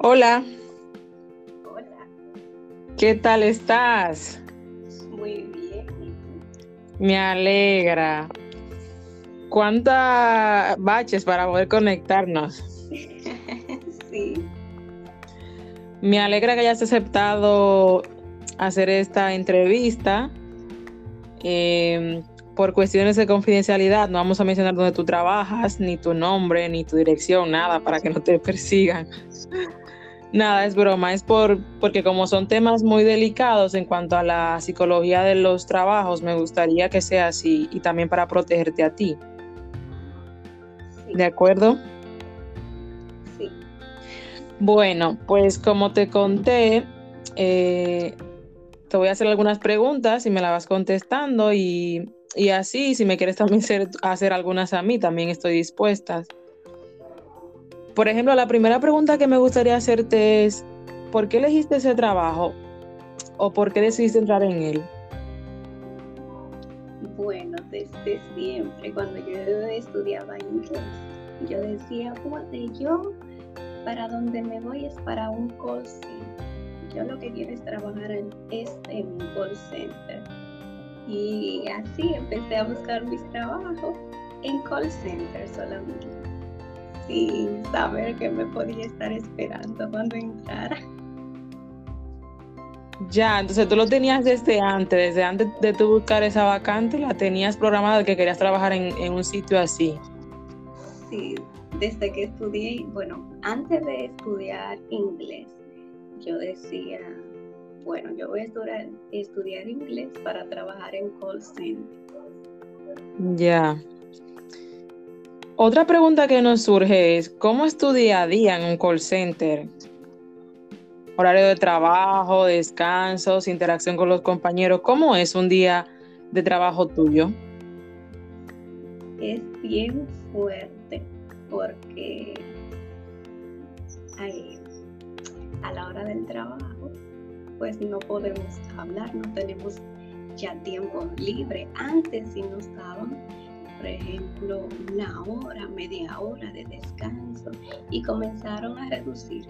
Hola, Hola, ¿qué tal estás? muy bien. Me alegra. ¿Cuántas baches para poder conectarnos? Sí, Me alegra que hayas aceptado hacer esta entrevista. Eh, por cuestiones de confidencialidad, no vamos a mencionar dónde tú trabajas, ni tu nombre, ni tu dirección, nada, para que no te persigan. Nada, es broma, es por, porque como son temas muy delicados en cuanto a la psicología de los trabajos, me gustaría que sea así y también para protegerte a ti. sí, ¿De acuerdo? sí. Bueno, pues como te conté, eh, te voy a hacer algunas preguntas y me las vas contestando y, y así, si me quieres también hacer, hacer algunas a mí, también estoy dispuesta. Por ejemplo, la primera pregunta que me gustaría hacerte es, ¿por qué elegiste ese trabajo? ¿O por qué decidiste entrar en él? Bueno, desde siempre, cuando yo estudiaba inglés, yo decía, bueno, yo para donde me voy es para un call center. Yo lo que quiero es trabajar en, es en un call center. Y así empecé a buscar mis trabajos en call center solamente, sin saber que me podía estar esperando cuando entrara. Ya, entonces tú lo tenías desde antes, desde antes de tú buscar esa vacante, la tenías programada que querías trabajar en, en un sitio así. Sí, desde que estudié, bueno, antes de estudiar inglés, yo decía, bueno, yo voy a estudiar, estudiar inglés para trabajar en call center. Ya. Otra pregunta que nos surge es, ¿cómo es tu día a día en un call center? Horario de trabajo, descansos, interacción con los compañeros. ¿Cómo es un día de trabajo tuyo? Es bien fuerte porque ahí, a la hora del trabajo, pues no podemos hablar, no tenemos ya tiempo libre. Antes sí nos daban, por ejemplo, una hora, media hora de descanso y comenzaron a reducir.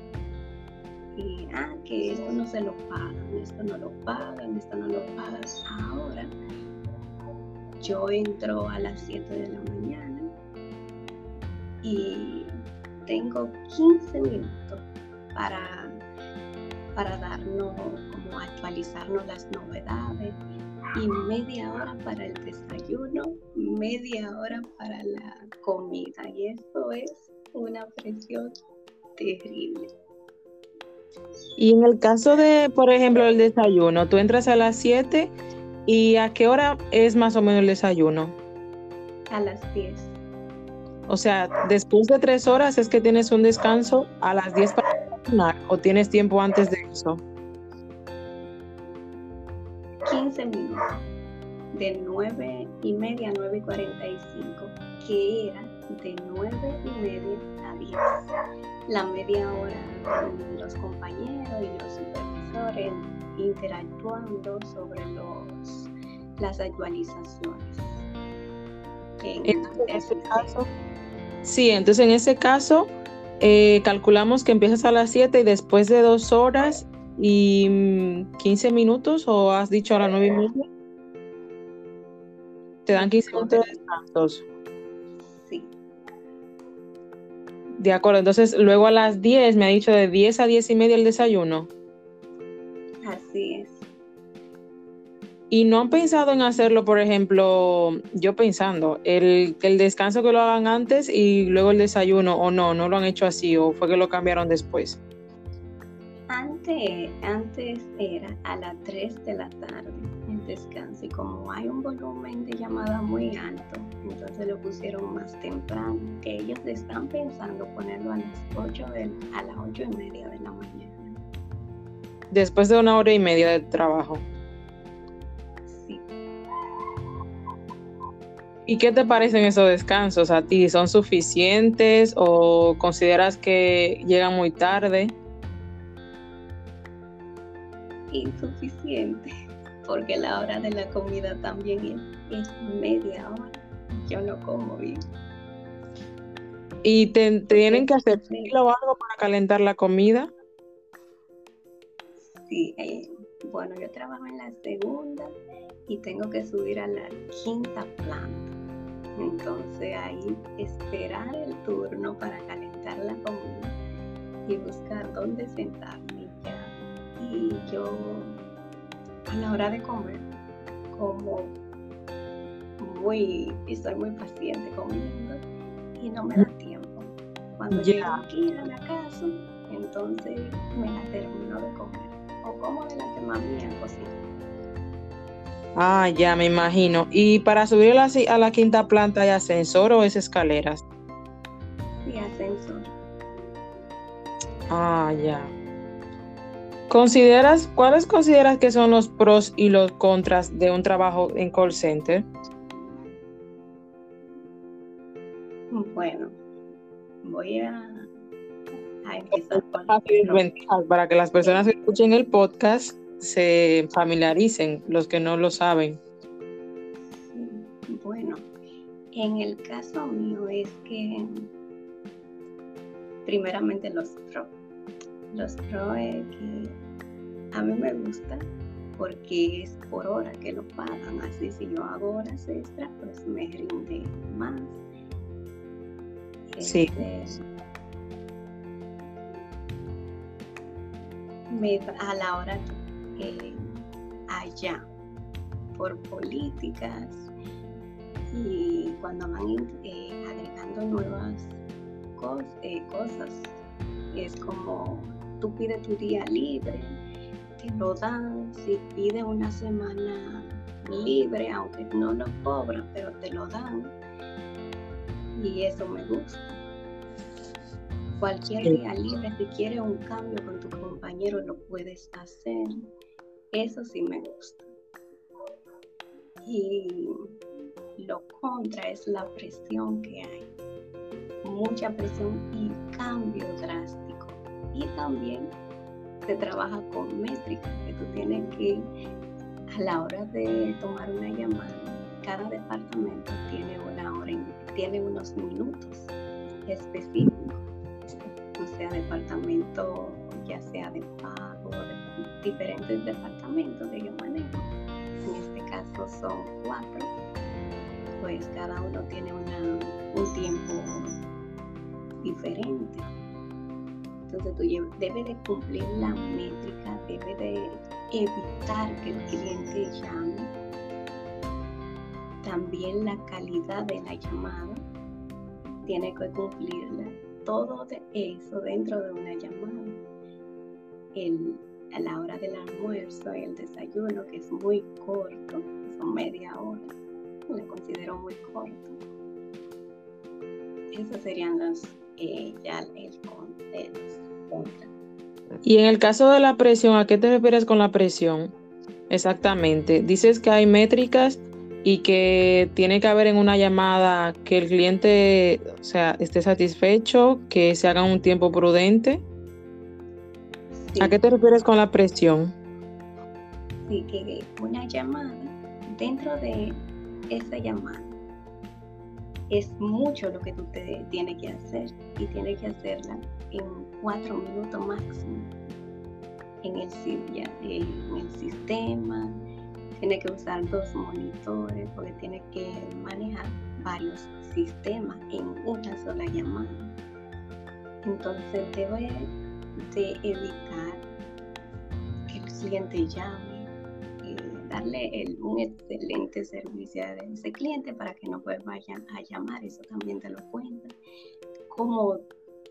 Y, ah, que esto no se lo pagan, esto no lo pagan, esto no lo pagan. Ahora yo entro a las 7 de la mañana y tengo 15 minutos para, para darnos, como actualizarnos las novedades y media hora para el desayuno, media hora para la comida. Y esto es una presión terrible. Y en el caso de, por ejemplo, el desayuno, tú entras a las 7 y ¿a qué hora es más o menos el desayuno? A las 10. O sea, después de tres horas es que tienes un descanso a las 10 para desayunar o tienes tiempo antes de eso. 15 minutos, de 9 y media a 9 y 45, que era de 9 y media a 10. La media hora con los compañeros y los supervisores interactuando sobre los, las actualizaciones. En Entonces, en ese caso, sí, entonces en ese caso eh, calculamos que empiezas a las 7 y después de dos horas y mm, 15 minutos, o has dicho a las 9 y media, te dan 15 minutos de descansos. Sí, De acuerdo, entonces luego a las 10 me ha dicho de 10 a 10 y media el desayuno. así es. Y no han pensado en hacerlo, por ejemplo, yo pensando, el, el descanso que lo hagan antes y luego el desayuno, o no, no lo han hecho así, o fue que lo cambiaron después. Antes, antes era a las 3 de la tarde el descanso y como hay un volumen de llamada muy alto, entonces lo pusieron más temprano, que ellos están pensando ponerlo a las 8 de, a las 8 y media de la mañana. Después de una hora y media de trabajo. Sí, ¿Y qué te parecen esos descansos a ti? ¿Son suficientes o consideras que llegan muy tarde? Insuficiente, porque la hora de la comida también es, es media hora. Yo no como bien. ¿Y te, tienen que hacer fila o algo para calentar la comida? Sí, eh, bueno, yo trabajo en la segunda y tengo que subir a la quinta planta. Entonces ahí esperar el turno para calentar la comida y buscar dónde sentarme. Y yo a la hora de comer, como muy, y soy muy paciente comiendo y no me da tiempo. Cuando llego aquí a la casa, entonces me la termino de comer. O como de la que cocina. Ah, ya me imagino. ¿Y para subir a la, a la quinta planta hay ascensor o es escaleras? Sí, ascensor. Ah, ya. ¿Consideras, cuáles consideras que son los pros y los contras de un trabajo en call center? Bueno, voy a, empezar con para que las personas que escuchen el podcast se familiaricen, los que no lo saben. Bueno, en el caso mío es que primeramente los pros los pros es que a mí me gusta porque es por hora que lo pagan. Así si yo hago horas extra, pues me rinde más. Sí. Este, a la hora que allá, por políticas y cuando van eh, agregando nuevas eh, cosas, es como tú pides tu día libre, te lo dan, si pides una semana libre, aunque no lo cobran, pero te lo dan. Y eso me gusta. Cualquier día libre, si quieres un cambio con tu compañero, lo puedes hacer. Eso sí me gusta. Y lo contra es la presión que hay. Mucha presión y cambio drástico y también se trabaja con métricas, que tú tienes que, a la hora de tomar una llamada, cada departamento tiene una hora, tiene unos minutos específicos. O sea, departamento, ya sea de pago, diferentes departamentos que yo manejo. En este caso son cuatro. Pues cada uno tiene una, un tiempo diferente entonces tú debes de cumplir la métrica, debes de evitar que el cliente llame. También la calidad de la llamada tiene que cumplirla. Todo eso dentro de una llamada. a la hora del almuerzo y el desayuno, que es muy corto, son media hora, lo considero muy corto. Esos serían los, eh, ya el, y en el caso de la presión, ¿a qué te refieres con la presión? Exactamente. Dices que hay métricas y que tiene que haber en una llamada que el cliente o sea, esté satisfecho, que se haga un tiempo prudente. ¿A qué te refieres con la presión? Sí, que una llamada, dentro de esa llamada, es mucho lo que tú te tienes que hacer y tienes que hacerla en cuatro minutos máximo en el, sistema. Tiene que usar dos monitores porque tiene que manejar varios sistemas en una sola llamada. Entonces debe de evitar que el cliente llame, darle un excelente servicio a ese cliente para que no pues vayan a llamar, eso también te lo cuenta. Cómo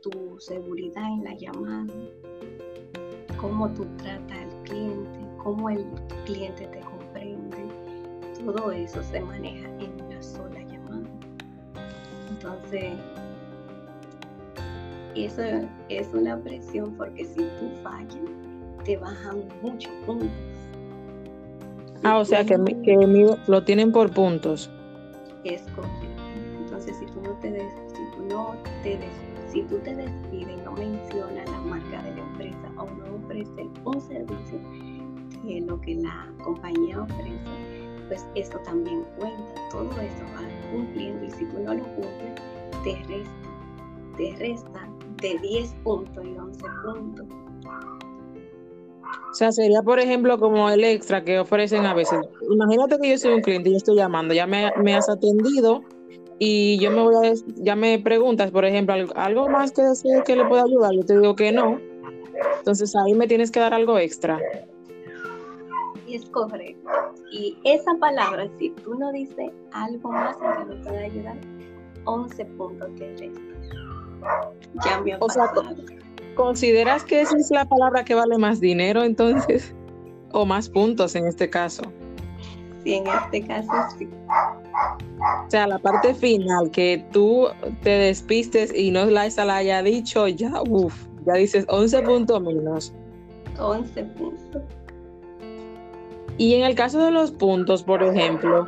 tu seguridad en la llamada, cómo tú tratas al cliente, cómo el cliente te comprende. Todo eso se maneja en una sola llamada. Entonces, eso es una presión porque si tú fallas, te bajan muchos puntos. Ah, o sea que, que lo tienen por puntos. Es correcto. Entonces, si tú no te des, si tú no te des si tú te despides y no mencionas la marca de la empresa o no ofreces un servicio de lo que la compañía ofrece, pues eso también cuenta. Todo eso va cumpliendo y si tú no lo cumples, te resta, te resta de 10 puntos y 11 puntos. O sea, sería, por ejemplo, como el extra que ofrecen a veces. Imagínate que yo soy un cliente y yo estoy llamando, ya me, me has atendido y yo me voy a, ya me preguntas, por ejemplo, algo más que decir que le pueda ayudar, yo te digo que no. Entonces ahí me tienes que dar algo extra. Es correcto. Y esa palabra, si tú no dices algo más que me pueda ayudar, 11 puntos te restan. Ya me ha o Sea, ¿Consideras que esa es la palabra que vale más dinero entonces? ¿O más puntos en este caso? Sí, en este caso sí. O sea, la parte final, que tú te despistes y no la, la haya dicho, ya, uff, ya dices 11 puntos menos. 11 puntos. Y en el caso de los puntos, por ejemplo,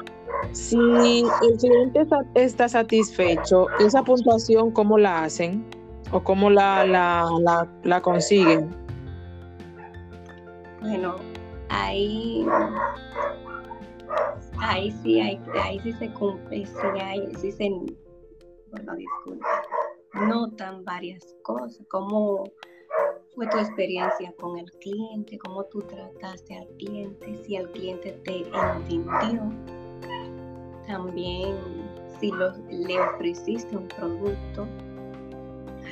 si el cliente está, satisfecho, esa puntuación, ¿cómo la hacen? ¿O cómo la, la, consiguen? Bueno, ahí, ahí sí, ahí, ahí sí se cumple, sí, hay, sí se, bueno, disculpa, notan varias cosas, como fue tu experiencia con el cliente? ¿Cómo tú trataste al cliente? Si el cliente te entendió. También si le ofreciste un producto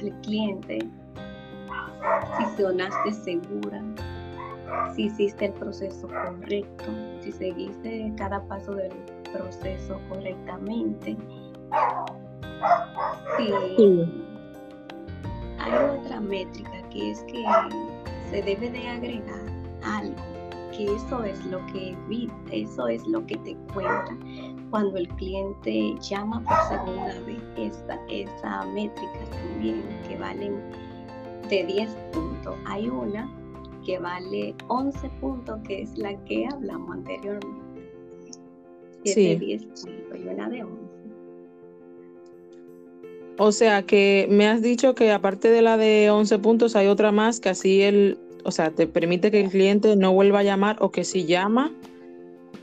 al cliente, si sonaste segura, si hiciste el proceso correcto, si seguiste cada paso del proceso correctamente. Sí. Hay otra métrica que es que se debe de agregar algo, que eso es lo que eso es lo que te cuenta cuando el cliente llama por segunda vez. Esa, esa métrica también que valen de 10 puntos. Hay una que vale 11 puntos, que es la que hablamos anteriormente. sí. de 10 puntos y una de 11. O sea que me has dicho que aparte de la de 11 puntos hay otra más que así el, o sea, te permite que el cliente no vuelva a llamar o que si llama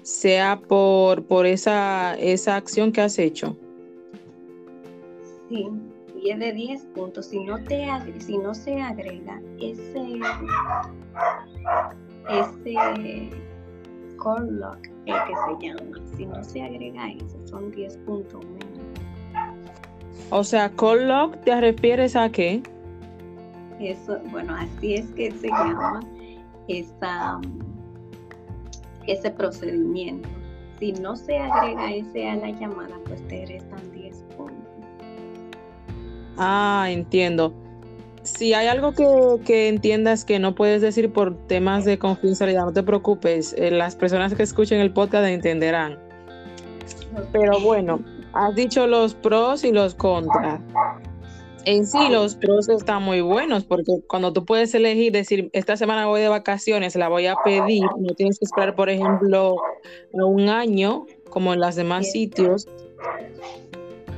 sea por, por esa, esa acción que has hecho. Sí, y es de 10 puntos. Si no, te, si no se agrega ese, ese call lock, el que se llama, si no se agrega eso, son 10 puntos menos. O sea, call log, ¿te refieres a qué? Eso, bueno, así es que se llama esa, ese procedimiento. Si no se agrega ese a la llamada, pues te restan 10 puntos. Ah, entiendo. Si hay algo que, entiendas que no puedes decir por temas de confidencialidad, no te preocupes. Eh, las personas que escuchen el podcast entenderán. Pero bueno, has dicho los pros y los contras. En sí, los pros están muy buenos porque cuando tú puedes elegir, decir, esta semana voy de vacaciones, la voy a pedir, no tienes que esperar, por ejemplo, un año, como en los demás sitios,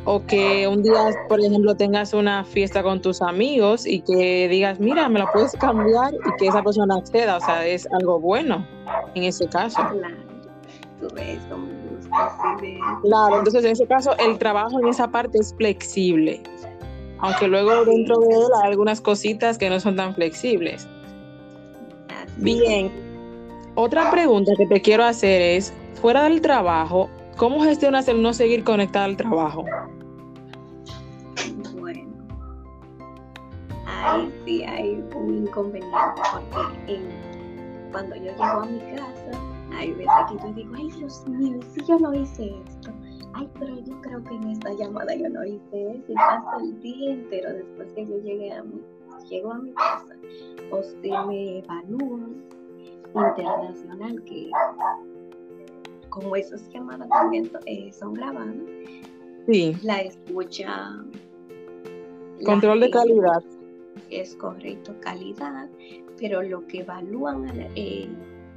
o que un día, por ejemplo, tengas una fiesta con tus amigos y que digas, mira, me la puedes cambiar y que esa persona acceda, o sea, es algo bueno en ese caso. Claro, entonces en ese caso el trabajo en esa parte es flexible, aunque luego dentro de él hay algunas cositas que no son tan flexibles. Bien, otra pregunta que te quiero hacer es, fuera del trabajo, ¿cómo gestionas el no seguir conectado al trabajo? Bueno, ahí sí hay un inconveniente porque cuando yo llego a mi casa, hay veces que yo digo, ay Dios mío, si yo no hice esto, ay, pero yo creo que en esta llamada yo no hice eso, y paso el día entero después que yo llegué a mi, llego a mi casa, o me evalúan internacional, que como esas llamadas también eh, son grabadas, sí. la escucha. Control de calidad. Es correcto, calidad, pero lo que evalúan eh,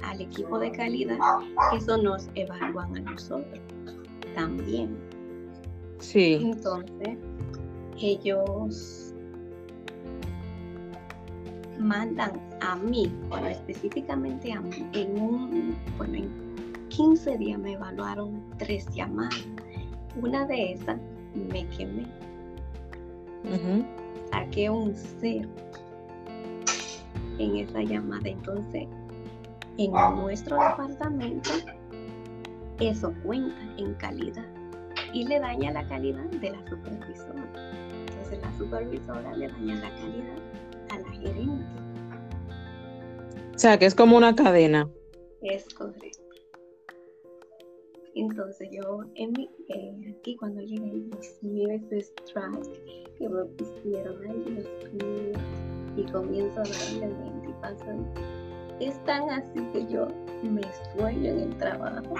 al equipo de calidad, eso nos evalúan a nosotros también. Sí. Entonces, ellos mandan a mí, bueno, específicamente a mí, en un, bueno, en 15 días me evaluaron tres llamadas. Una de esas me quemé. Saqué un cero en esa llamada. Entonces, en nuestro departamento, eso cuenta en calidad y le daña la calidad de la supervisora. Entonces la supervisora le daña la calidad a la gerente. O sea, que es como una cadena. Es correcto. Entonces yo en mi, eh, aquí cuando llegué, Dios mío, ese strike que me pusieron, ay Dios mío, y comienzo a darle mente y pasa. Es tan así que yo me sueño en el trabajo.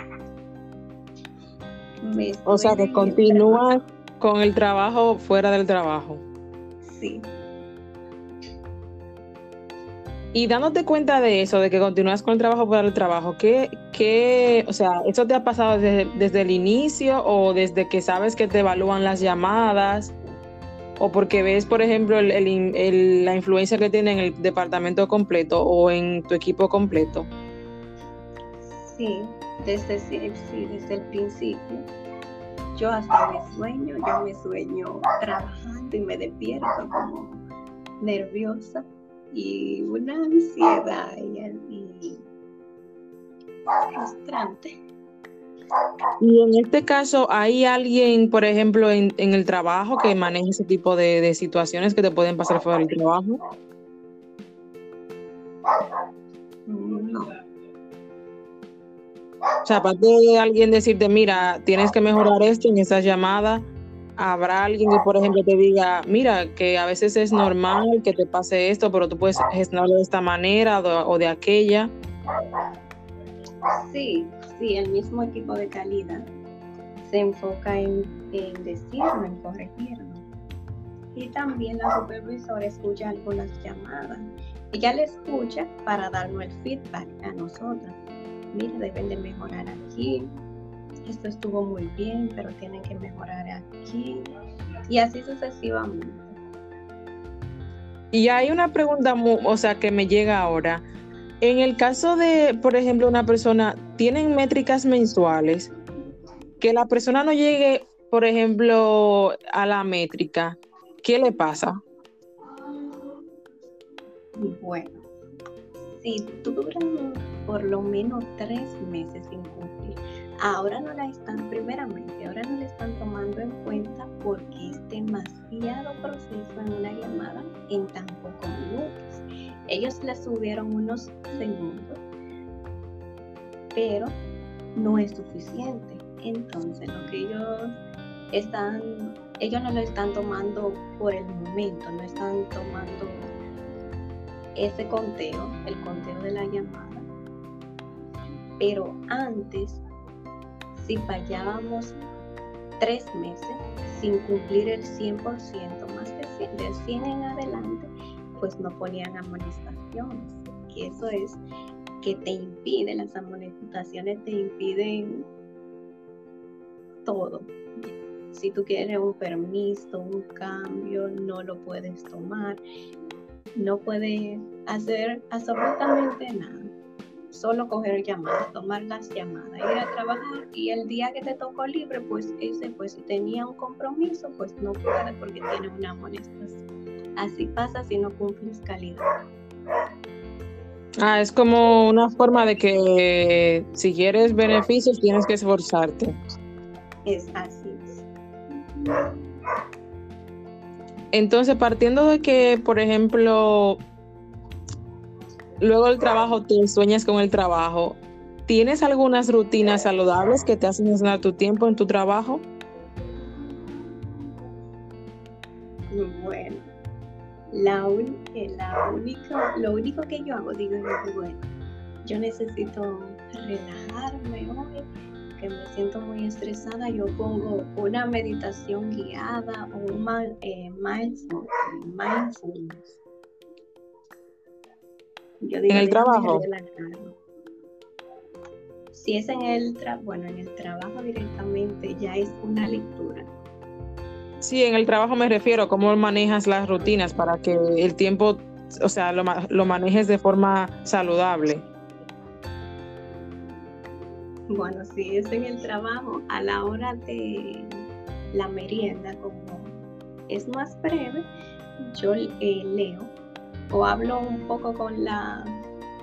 O sea que continúas con el trabajo fuera del trabajo. Sí. Y dándote cuenta de eso, de que continúas con el trabajo fuera del trabajo, ¿qué, qué o sea, eso te ha pasado desde, desde, el inicio o desde que sabes que te evalúan las llamadas? ¿O porque ves, por ejemplo, la influencia que tiene en el departamento completo o en tu equipo completo? Sí, desde, sí, desde el principio yo hasta me sueño, yo me sueño trabajando y me despierto como nerviosa y una ansiedad y, frustrante. Y en este caso, ¿hay alguien, por ejemplo, en, el trabajo que maneje ese tipo de, de, situaciones que te pueden pasar fuera del trabajo? No. O sea, aparte de alguien decirte, mira, tienes que mejorar esto en esa llamada, habrá alguien que, por ejemplo, te diga, mira, que a veces es normal que te pase esto, pero tú puedes gestionarlo de esta manera o de, aquella. Sí, sí, el mismo equipo de calidad se enfoca en, en decirlo, en corregirlo. Y también la supervisora escucha algunas llamadas. Ella le escucha para darnos el feedback a nosotros mira, deben de mejorar aquí, esto estuvo muy bien, pero tienen que mejorar aquí, y así sucesivamente. Y hay una pregunta, o sea, que me llega ahora. En el caso de, por ejemplo, una persona, tienen métricas mensuales, que la persona no llegue, por ejemplo, a la métrica, ¿qué le pasa? Bueno, si duran por lo menos tres meses sin cumplir, ahora no la están, primeramente, ahora no la están tomando en cuenta porque es demasiado proceso en una llamada en tan pocos minutos. Ellos le subieron unos segundos, pero no es suficiente. Entonces, lo que ellos están, ellos no lo están tomando por el momento, no están tomando ese conteo, el conteo de la llamada. Pero antes, si fallábamos tres meses sin cumplir el 100%, más de 100, del 100 en adelante, pues no ponían amonestaciones. Que eso es que te impide, las amonestaciones te impiden todo. Si tú quieres un permiso, un cambio, no lo puedes tomar no puede hacer absolutamente nada. Solo coger llamadas, tomar las llamadas, ir a trabajar y el día que te tocó libre, pues ese, pues si tenía un compromiso, pues no puede porque tiene una amonestación. Así pasa si no cumples calidad. Ah, es como una forma de que si quieres beneficios tienes que esforzarte. Es así. Entonces, partiendo de que, por ejemplo, luego del trabajo te sueñas con el trabajo, ¿tienes algunas rutinas saludables que te hacen gestionar tu tiempo en tu trabajo? Bueno, la, eh, la lo único que yo hago, digo, bueno, yo necesito relajarme hoy que me siento muy estresada, yo pongo una meditación guiada o un eh, mindfulness. ¿En el trabajo? Si es en el trabajo, bueno, en el trabajo directamente ya es una lectura. Sí, en el trabajo me refiero, cómo manejas las rutinas para que el tiempo, o sea, lo, lo manejes de forma saludable. Bueno, si es en el trabajo, a la hora de la merienda, como es más breve, yo eh, leo o hablo un poco con, la,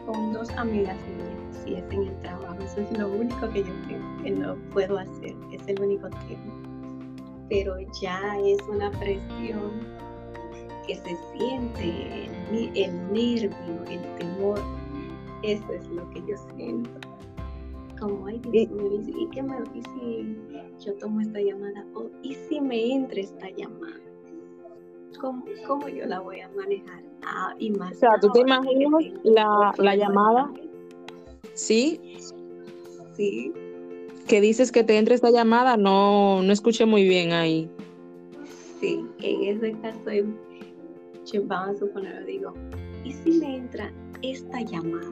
con dos amigas mías si es en el trabajo. Eso es lo único que yo creo que no puedo hacer, es el único tema. Pero ya es una presión que se siente, el, el nervio, el temor. Eso es lo que yo siento. Como, ay, Dios mío, ¿y, qué me, ¿y si yo tomo esta llamada? ¿O y si me entra esta llamada? ¿Cómo, cómo yo la voy a manejar? Ah, y más. O sea, ¿tú te imaginas la, la llamada? Sí. Sí. Que dices que te entre esta llamada, no, no escuché muy bien ahí. Sí, en ese caso, vamos a suponer, digo, ¿y si me entra esta llamada?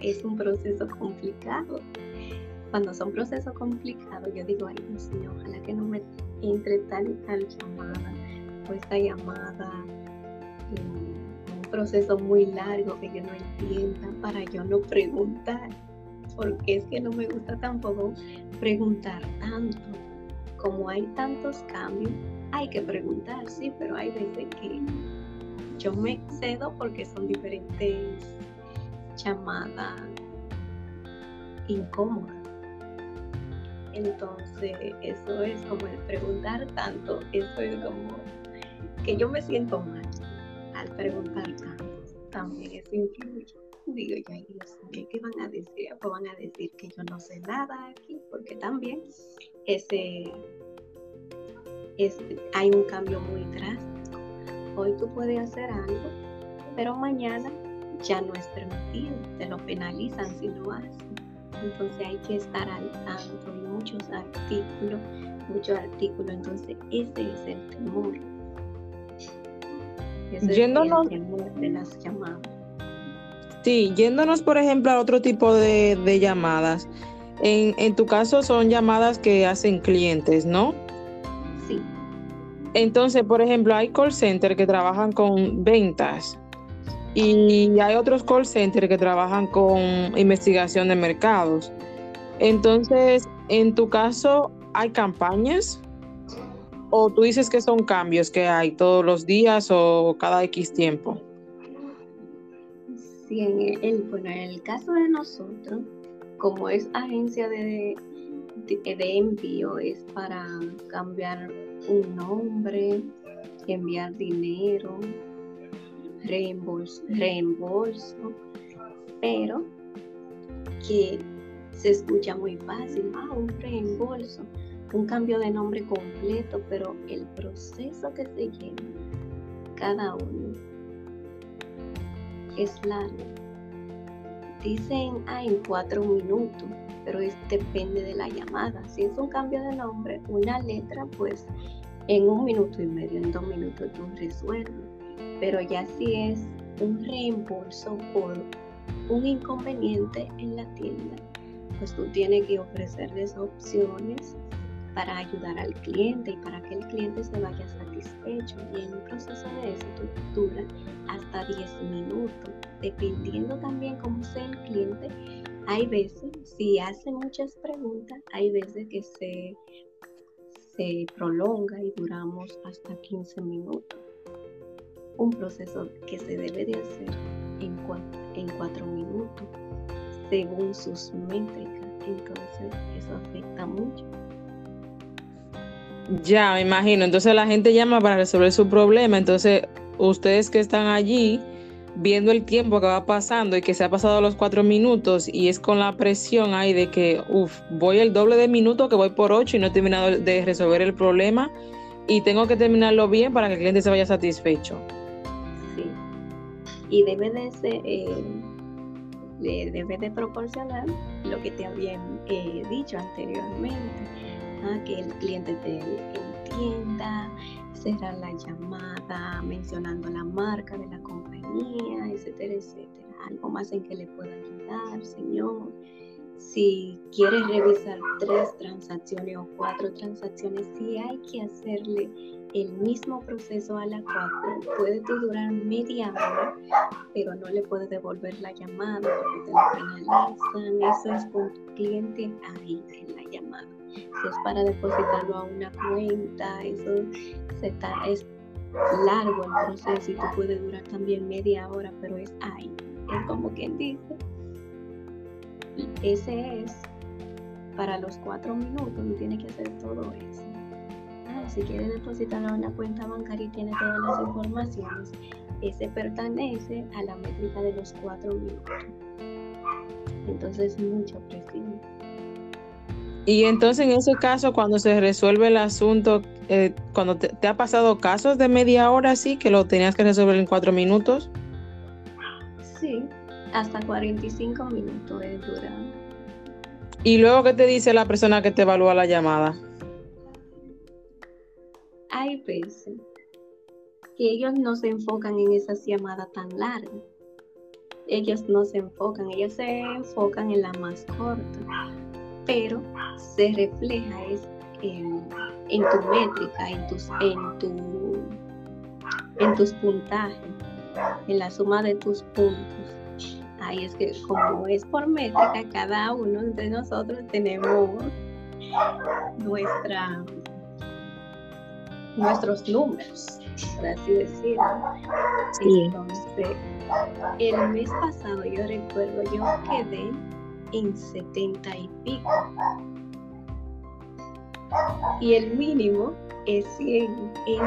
Es un proceso complicado. Cuando son procesos complicados, yo digo, ay Dios mío, ojalá que no me entre tal y tal llamada o esta llamada un proceso muy largo que yo no entienda para yo no preguntar, porque es que no me gusta tampoco preguntar tanto. Como hay tantos cambios, hay que preguntar, sí, pero hay veces que yo me excedo porque son diferentes llamadas incómodas. Entonces, eso es como el preguntar tanto, eso es como que yo me siento mal al preguntar tanto, también eso influye. Digo yo, ay Dios mío, ¿qué van a decir? Pues van a decir que yo no sé nada aquí, porque también ese, hay un cambio muy drástico. Hoy tú puedes hacer algo, pero mañana ya no es permitido, te lo penalizan si lo haces. Entonces hay que estar al tanto y muchos artículos, muchos artículos. Entonces ese es el temor yéndonos, Sí, yéndonos por ejemplo a otro tipo de, llamadas. En, en, tu caso son llamadas que hacen clientes, ¿no? Sí. Entonces, por ejemplo, hay call centers que trabajan con ventas y hay otros call centers que trabajan con investigación de mercados. Entonces, en tu caso, ¿hay campañas? ¿O tú dices que son cambios que hay todos los días o cada X tiempo? Sí, en el, bueno, en el caso de nosotros, como es agencia de, de, envío, es para cambiar un nombre, enviar dinero, reembolso, reembolso, pero que se escucha muy fácil, ah, un reembolso un cambio de nombre completo, pero el proceso que se lleva cada uno es largo. Dicen, ah, en cuatro minutos, pero es, depende de la llamada. Si es un cambio de nombre, una letra, pues en un minuto y medio, en dos minutos tú resuelves. Pero ya si es un reembolso por un inconveniente en la tienda, pues tú tienes que ofrecerles opciones para ayudar al cliente y para que el cliente se vaya satisfecho. Y en un proceso de eso dura hasta 10 minutos, dependiendo también cómo sea el cliente. Hay veces, si hace muchas preguntas, hay veces que se, se prolonga y duramos hasta 15 minutos. Un proceso que se debe de hacer en en cuatro minutos, según sus métricas. Entonces, eso afecta mucho. Ya, me imagino. Entonces la gente llama para resolver su problema. Entonces, ustedes que están allí viendo el tiempo que va pasando y que se ha pasado los cuatro minutos y es con la presión ahí de que, uff, voy el doble de minutos que voy por ocho y no he terminado de resolver el problema y tengo que terminarlo bien para que el cliente se vaya satisfecho. Sí. Y debe de ser, eh, debe de proporcionar lo que te habían eh, dicho anteriormente que el cliente te entienda, cerrar la llamada mencionando la marca de la compañía, etcétera, etcétera. Algo más en que le pueda ayudar, señor. Si quieres revisar tres transacciones o cuatro transacciones, si hay que hacerle el mismo proceso a la cuatro, puede durar media hora, pero no le puedes devolver la llamada porque te lo penalizan. Eso es con tu cliente ahí en la llamada si es para depositarlo a una cuenta, eso es largo el proceso y te puede durar también media hora, pero es ahí, es como quien dice. ese es para los cuatro minutos, no tiene que hacer todo eso. Ah, si quiere depositar a una cuenta bancaria y tiene todas las informaciones, ese pertenece a la métrica de los cuatro minutos. Entonces, mucha presión. Y entonces en ese caso, cuando se resuelve el asunto, eh, cuando te, ha pasado casos de media hora, sí, que lo tenías que resolver en cuatro minutos. Sí, hasta 45 minutos es durado. ¿Y luego qué te dice la persona que te evalúa la llamada? Hay veces que ellos no se enfocan en esas llamadas tan largas. Ellos no se enfocan, ellos se enfocan en la más corta, pero se refleja es en, tu métrica, en tus, en, tu, en tus puntajes, en la suma de tus puntos ahí es que como es por métrica, cada uno de nosotros tenemos nuestra, nuestros números, por así decirlo. Entonces, el mes pasado yo recuerdo, yo quedé en 70 y pico. Y el mínimo es 100, en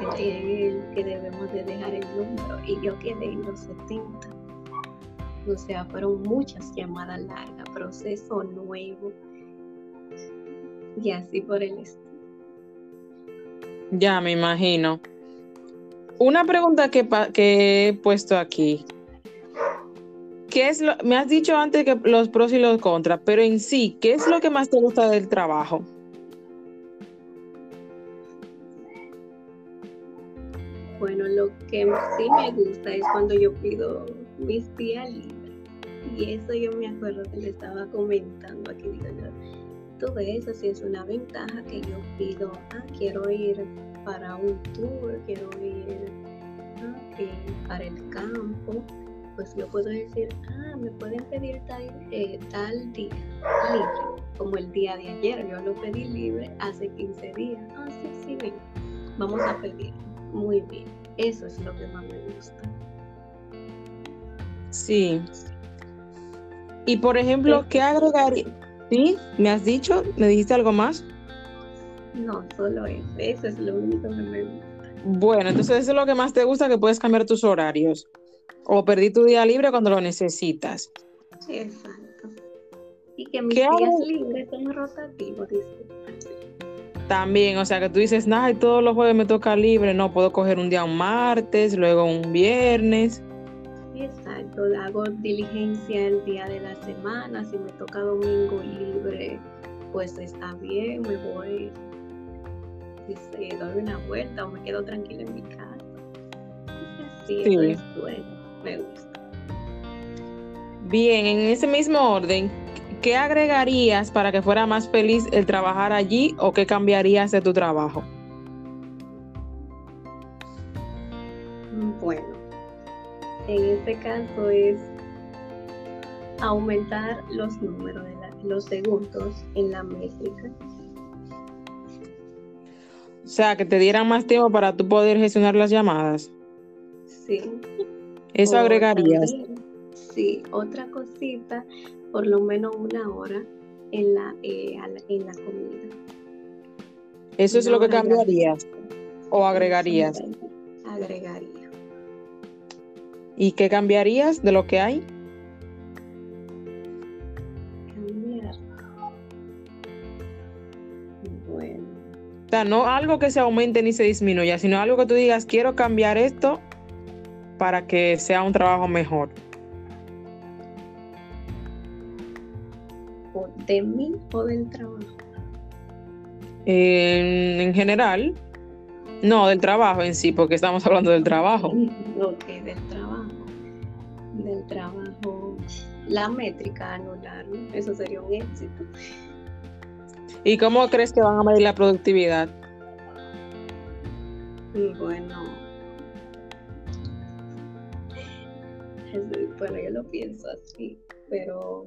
100 que, que debemos de dejar el número. Y yo quedé en los 70 o sea, fueron muchas llamadas largas, proceso nuevo y así por el estilo. Ya, me imagino. Una pregunta que he puesto aquí. ¿Qué es lo, me has dicho antes que los pros y los contras, pero en sí, ¿qué es lo que más te gusta del trabajo? Bueno, lo que sí me gusta es cuando yo pido mis días libres. Y eso yo me acuerdo que le estaba comentando aquí, digo yo, tú eso sí es una ventaja que yo pido, ah, quiero ir para un tour, quiero ir ah, para el campo, pues yo puedo decir, ah, me pueden pedir tal, eh, tal día libre, como el día de ayer, yo lo pedí libre hace 15 días, ah, sí, sí, ven, vamos a pedir, muy bien, eso es lo que más me gusta. Sí. Y por ejemplo, ¿qué agregaría? ¿Sí? ¿Me has dicho? ¿Me dijiste algo más? No, solo eso. Eso es lo único que me gusta. Bueno, entonces eso es lo que más te gusta, que puedes cambiar tus horarios. O perdí tu día libre cuando lo necesitas. Exacto. Y que mis días libres son rotativos, También, o sea que tú dices, nada, todos los jueves me toca libre, no, puedo coger un día un martes, luego un viernes. Exacto, hago diligencia el día de la semana, si me toca domingo libre, pues está bien, me voy, dice, doy una vuelta o me quedo tranquila en mi casa. Así, sí. es bueno, me gusta. Bien, en ese mismo orden, ¿qué agregarías para que fuera más feliz el trabajar allí o qué cambiarías de tu trabajo? Bueno, en este caso es aumentar los números de los segundos en la métrica. O sea, que te dieran más tiempo para tú poder gestionar las llamadas. Sí. Eso agregarías. sí, otra cosita, por lo menos una hora en la, eh, en la comida. ¿Eso es lo que cambiarías o agregarías? Agregaría. ¿Y qué cambiarías de lo que hay? Cambiar. Bueno. O sea, no algo que se aumente ni se disminuya, sino algo que tú digas, quiero cambiar esto para que sea un trabajo mejor. ¿De mí o del trabajo? en general, no, del trabajo en sí, porque estamos hablando del trabajo. Ok, del trabajo del trabajo, la métrica anular, eso sería un éxito. ¿Y cómo crees que van a medir la productividad? Bueno, bueno, yo lo pienso así, pero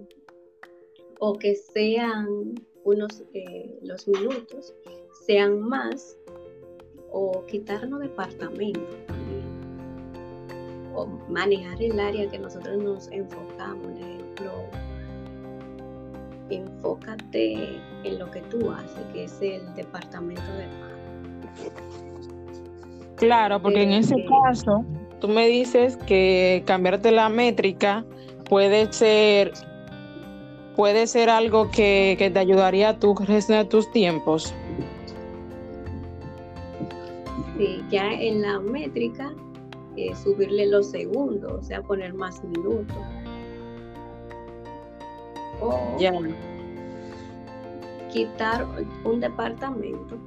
o que sean unos eh, los minutos sean más o quitarnos departamentos manejar el área que nosotros nos enfocamos, por ejemplo, enfócate en lo que tú haces, que es el departamento de pago. Claro, porque en ese caso, tú me dices que cambiarte la métrica puede ser puede ser algo que, te ayudaría a tu gestionar tus tiempos. Sí, ya en la métrica, eh, subirle los segundos, o sea, poner más minutos. O ya. quitar un departamento.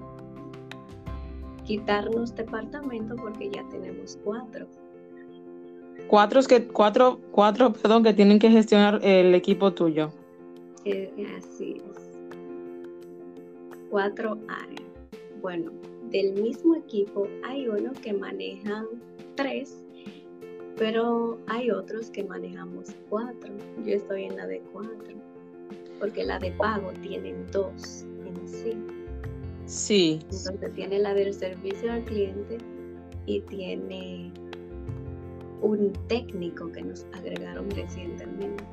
Quitarnos departamento porque ya tenemos cuatro. Cuatro que cuatro, cuatro, perdón, que tienen que gestionar el equipo tuyo. Eh, así es. Cuatro áreas. Bueno, del mismo equipo hay uno que manejan tres, pero hay otros que manejamos cuatro. Yo estoy en la de cuatro, porque la de pago tienen dos en sí. Sí. Entonces tiene la del servicio al cliente y tiene un técnico que nos agregaron recientemente.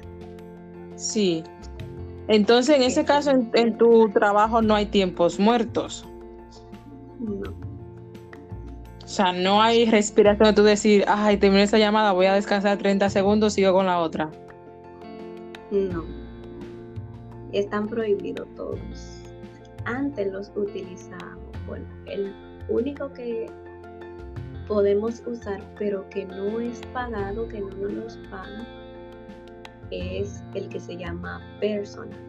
Sí, entonces, en ese caso, en, tu trabajo no hay tiempos muertos. No. O sea, no hay respiración tú decir, ay, terminé esa llamada, voy a descansar 30 segundos, sigo con la otra. No. Están prohibidos todos. Antes los utilizábamos. Bueno, el único que podemos usar, pero que no es pagado, que no nos pagan, es el que se llama personal,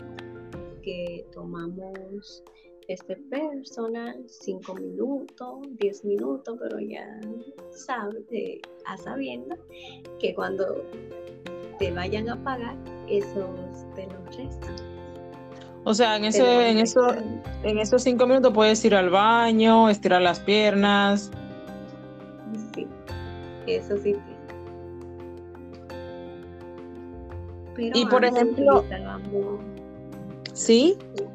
que tomamos este personal 5 minutos, 10 minutos, pero ya sabes, a sabiendo que cuando te vayan a pagar, esos te los restan. O sea, en, ese, en, eso, en esos cinco minutos puedes ir al baño, estirar las piernas. Eso sí y por ejemplo, ¿sí?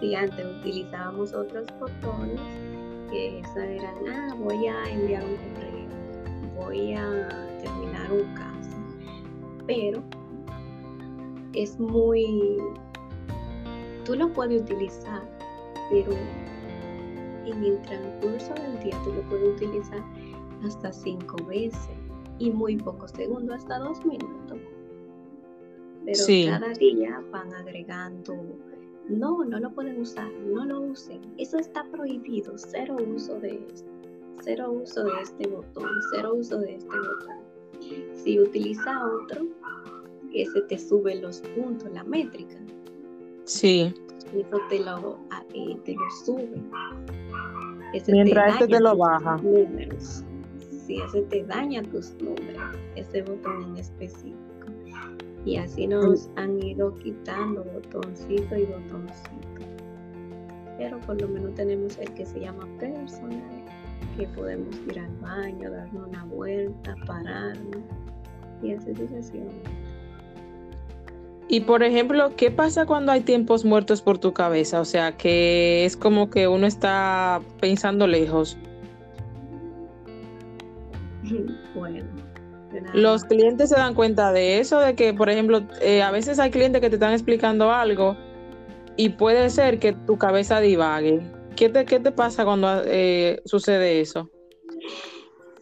Sí, antes utilizábamos otros botones que eso eran, ah, voy a enviar un correo, voy a terminar un caso, pero es muy, tú lo puedes utilizar, pero en el transcurso del día tú lo puedes utilizar hasta cinco veces y muy pocos segundos, hasta dos minutos pero cada día van agregando, no, no lo pueden usar, no lo usen, eso está prohibido, cero uso de esto, cero uso de este botón, cero uso de este botón. Si utiliza otro, ese te sube los puntos, la métrica. Sí. Eso te lo, ah, eh, te lo sube. Mientras este te lo baja. Números. Sí, ese te daña tus números, ese botón en específico. Y así nos han ido quitando botoncito y botoncito. Pero por lo menos tenemos el que se llama personal, que podemos ir al baño, darnos una vuelta, pararnos y así sucesivamente. Y por ejemplo, ¿qué pasa cuando hay tiempos muertos por tu cabeza? O sea, que es como que uno está pensando lejos. bueno, los clientes se dan cuenta de eso, de que, por ejemplo, eh, a veces hay clientes que te están explicando algo y puede ser que tu cabeza divague. ¿Qué te, qué te pasa cuando eh, sucede eso?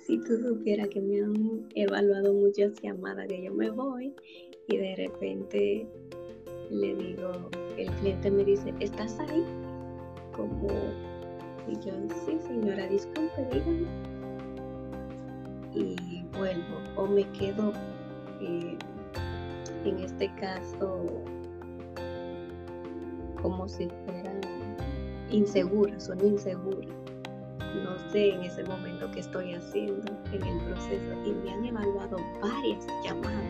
Si tú supieras que me han evaluado muchas llamadas que yo me voy y de repente le digo, el cliente me dice, ¿estás ahí? Como, y yo, sí señora, disculpe, dígame. Y vuelvo o me quedo, eh, en este caso, como si fuera insegura, son insegura. No sé en ese momento qué estoy haciendo en el proceso y me han evaluado varias llamadas,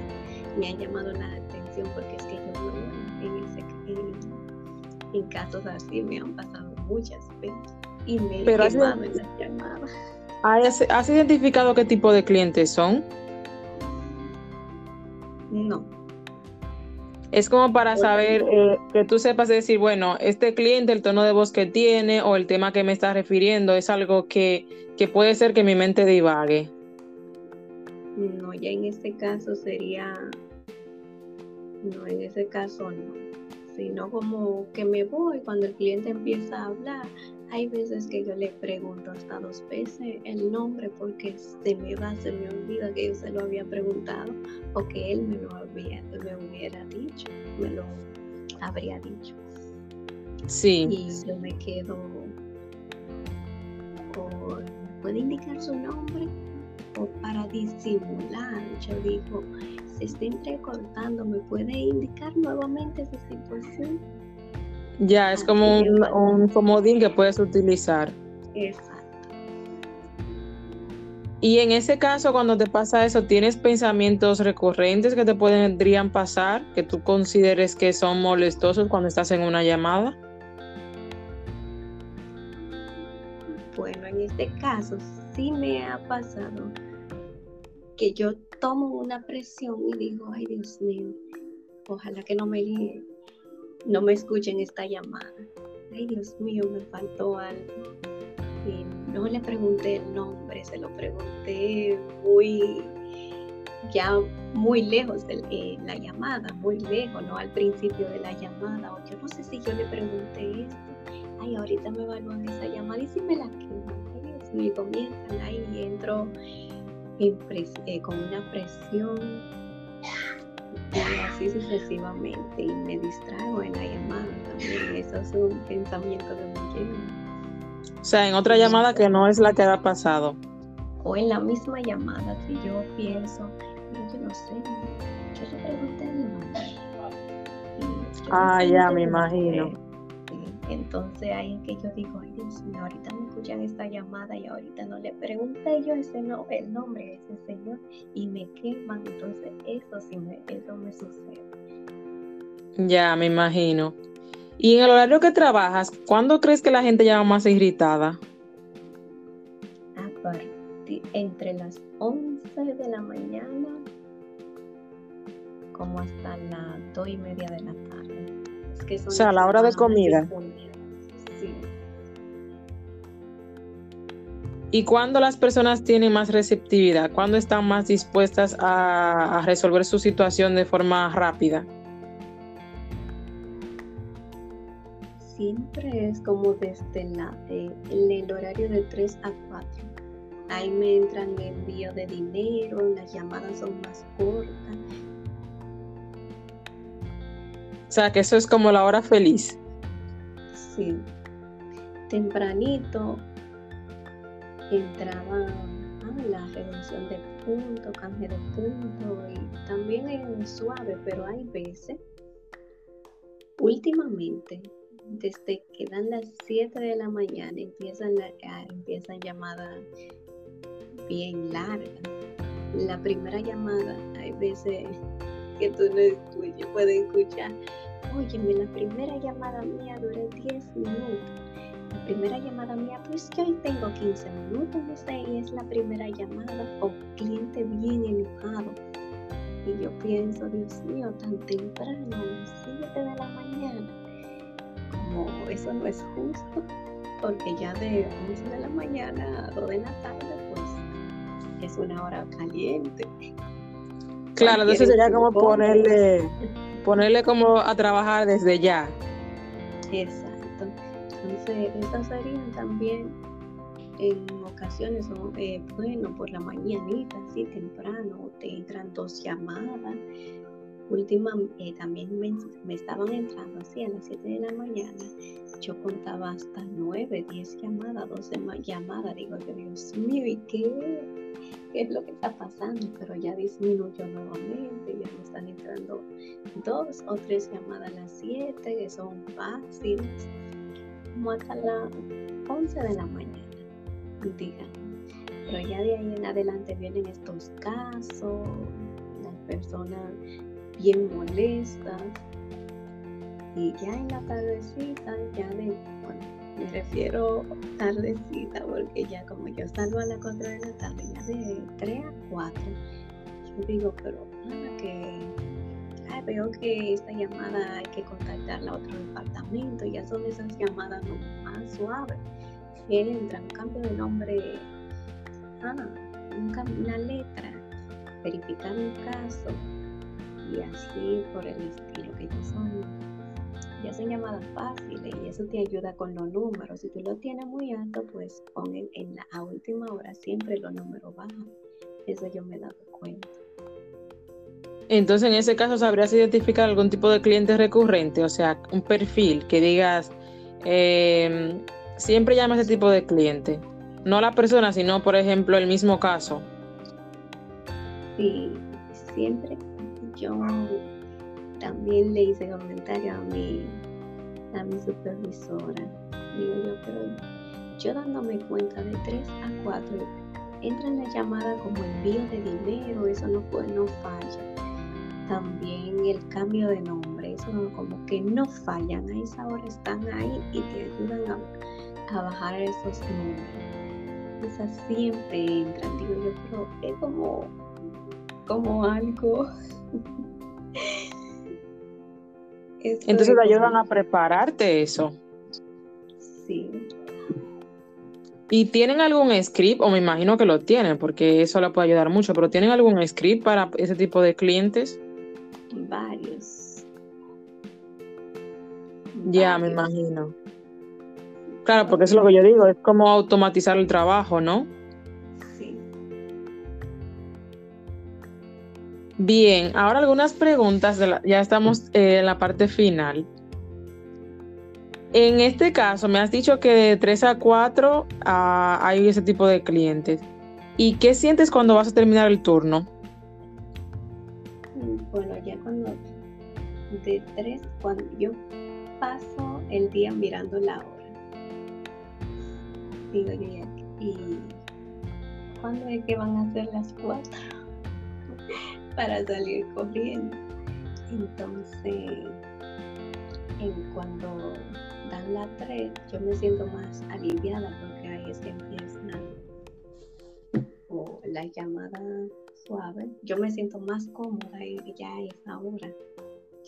me han llamado la atención porque es que yo no en, ese, en, casos así me han pasado muchas veces y me he quemado en las llamadas. ¿Has, identificado qué tipo de clientes son? No. Es como para saber eh, que tú sepas decir, bueno, este cliente, el tono de voz que tiene o el tema que me está refiriendo es algo que, puede ser que mi mente divague. No, ya en este caso sería, no, en ese caso no. sino como que me voy cuando el cliente empieza a hablar. Hay veces que yo le pregunto hasta dos veces el nombre porque se me va, se me olvida que yo se lo había preguntado o que él me lo había, me hubiera dicho, me lo habría dicho. Sí. Y yo me quedo con, ¿puede indicar su nombre? O para disimular, yo digo, se está entrecortando, ¿me puede indicar nuevamente esa situación? Ya, es como un, un comodín que puedes utilizar. Exacto. Y en ese caso, cuando te pasa eso, ¿tienes pensamientos recurrentes que te podrían pasar, que tú consideres que son molestosos cuando estás en una llamada? Bueno, en este caso sí me ha pasado que yo tomo una presión y digo, ay Dios mío, ojalá que no me no me escuchen esta llamada. Ay Dios mío, me faltó algo. Y no le pregunté el nombre, se lo pregunté muy, ya muy lejos de eh, la llamada, muy lejos, no al principio de la llamada. O yo no sé si yo le pregunté esto. Ay, ahorita me evalúan esa llamada y si me la quedan. Dios mío, comienzan ahí y entro eh, con una presión y así sucesivamente y me distraigo en la llamada también. Eso es un pensamiento que me lleva. O sea, en otra llamada que no es la que ha pasado. O en la misma llamada, si yo pienso, yo no sé, yo le pregunté el nombre. Ah, ya, me imagino. Entonces ahí es que yo digo, ay Dios mío, ahorita me escuchan esta llamada y ahorita no le pregunté yo ese no, el nombre de ese señor y me queman. Entonces eso sí me, eso me sucede. Ya, me imagino. Y en el horario que trabajas, ¿cuándo crees que la gente llama más irritada? A partir, entre las 11 de la mañana como hasta las 2 y media de la tarde. O sea, a la hora de comida. ¿Y cuándo las personas tienen más receptividad? ¿Cuándo están más dispuestas a, resolver su situación de forma rápida? Siempre es como desde la, eh, el horario de 3 a 4. Ahí me entran envío de dinero, las llamadas son más cortas. O sea, que eso es como la hora feliz. Sí. Tempranito entraba a la reducción de punto, cambio de punto y también en suave, pero hay veces, últimamente, desde que dan las 7 de la mañana, empiezan, empiezan llamadas bien largas. La primera llamada, hay veces que tú no escuchas, puedes escuchar, óyeme, la primera llamada mía dura 10 minutos primera llamada mía, pues yo hoy tengo 15 minutos, y es la primera llamada o cliente bien enojado. Y yo pienso, Dios mío, tan temprano, a las 7 de la mañana, como eso no es justo, porque ya de 11 de la mañana a 2 de la tarde, pues es una hora caliente. Claro, entonces sería como ponerle, ponerle como a trabajar desde ya. Exacto. Entonces, estas serían también en ocasiones, eh, bueno, por la mañanita, así temprano, te entran dos llamadas. Última, eh, también me, estaban entrando así a las 7 de la mañana. Yo contaba hasta 9, 10 llamadas, 12 llamadas. Digo, Dios mío, ¿y qué? ¿Qué es lo que está pasando? Pero ya disminuyó nuevamente, ya me están entrando dos o tres llamadas a las 7, que son fáciles como hasta las 11 de la mañana, digan. Pero ya de ahí en adelante vienen estos casos, las personas bien molestas. Y ya en la tardecita, ya de, bueno, me refiero tardecita porque ya como yo salgo a las 4 de la tarde, ya de 3 a 4, yo digo, pero para que veo que esta llamada hay que contactarla a otro departamento, ya son esas llamadas más suaves. Entran, cambio de nombre, ah, una letra, verificar un caso y así por el estilo que ya son ya son llamadas fáciles y eso te ayuda con los números. Si tú lo tienes muy alto, pues pon en, la última hora siempre los números bajan. Eso yo me he dado cuenta. Entonces, en ese caso, ¿sabrías identificar algún tipo de cliente recurrente? O sea, un perfil que digas, em, siempre llama a ese tipo de cliente. No la persona, sino, por ejemplo, el mismo caso. Sí, siempre yo también le hice comentario a mi, a mi supervisora. Digo yo, pero yo dándome cuenta de 3 a 4, entra en la llamada como envío de dinero, eso no, puede, no falla. También el cambio de nombre, eso no, como que no fallan, a esa hora están ahí y te ayudan a, a bajar esos números. Esas siempre entran, digo yo, pero es como, como algo Entonces te ayudan a prepararte eso. Sí. ¿Y tienen algún script? O me imagino que lo tienen, porque eso le puede ayudar mucho, pero ¿tienen algún script para ese tipo de clientes? Varios. Ya, me imagino. Claro, porque eso es lo que yo digo, es como automatizar el trabajo, ¿no? Bien, ahora algunas preguntas, ya estamos eh, en la parte final. En este caso, me has dicho que de 3 a 4 ah, hay ese tipo de clientes. ¿Y qué sientes cuando vas a terminar el turno? Bueno, ya cuando de 3, cuando yo paso el día mirando la hora. Digo yo, ¿y cuándo es que van a ser las 4? Para salir corriendo. Entonces, en cuando dan la 3, yo me siento más aliviada porque ahí es que empieza o la llamada suave. Yo me siento más cómoda y ya a esa hora.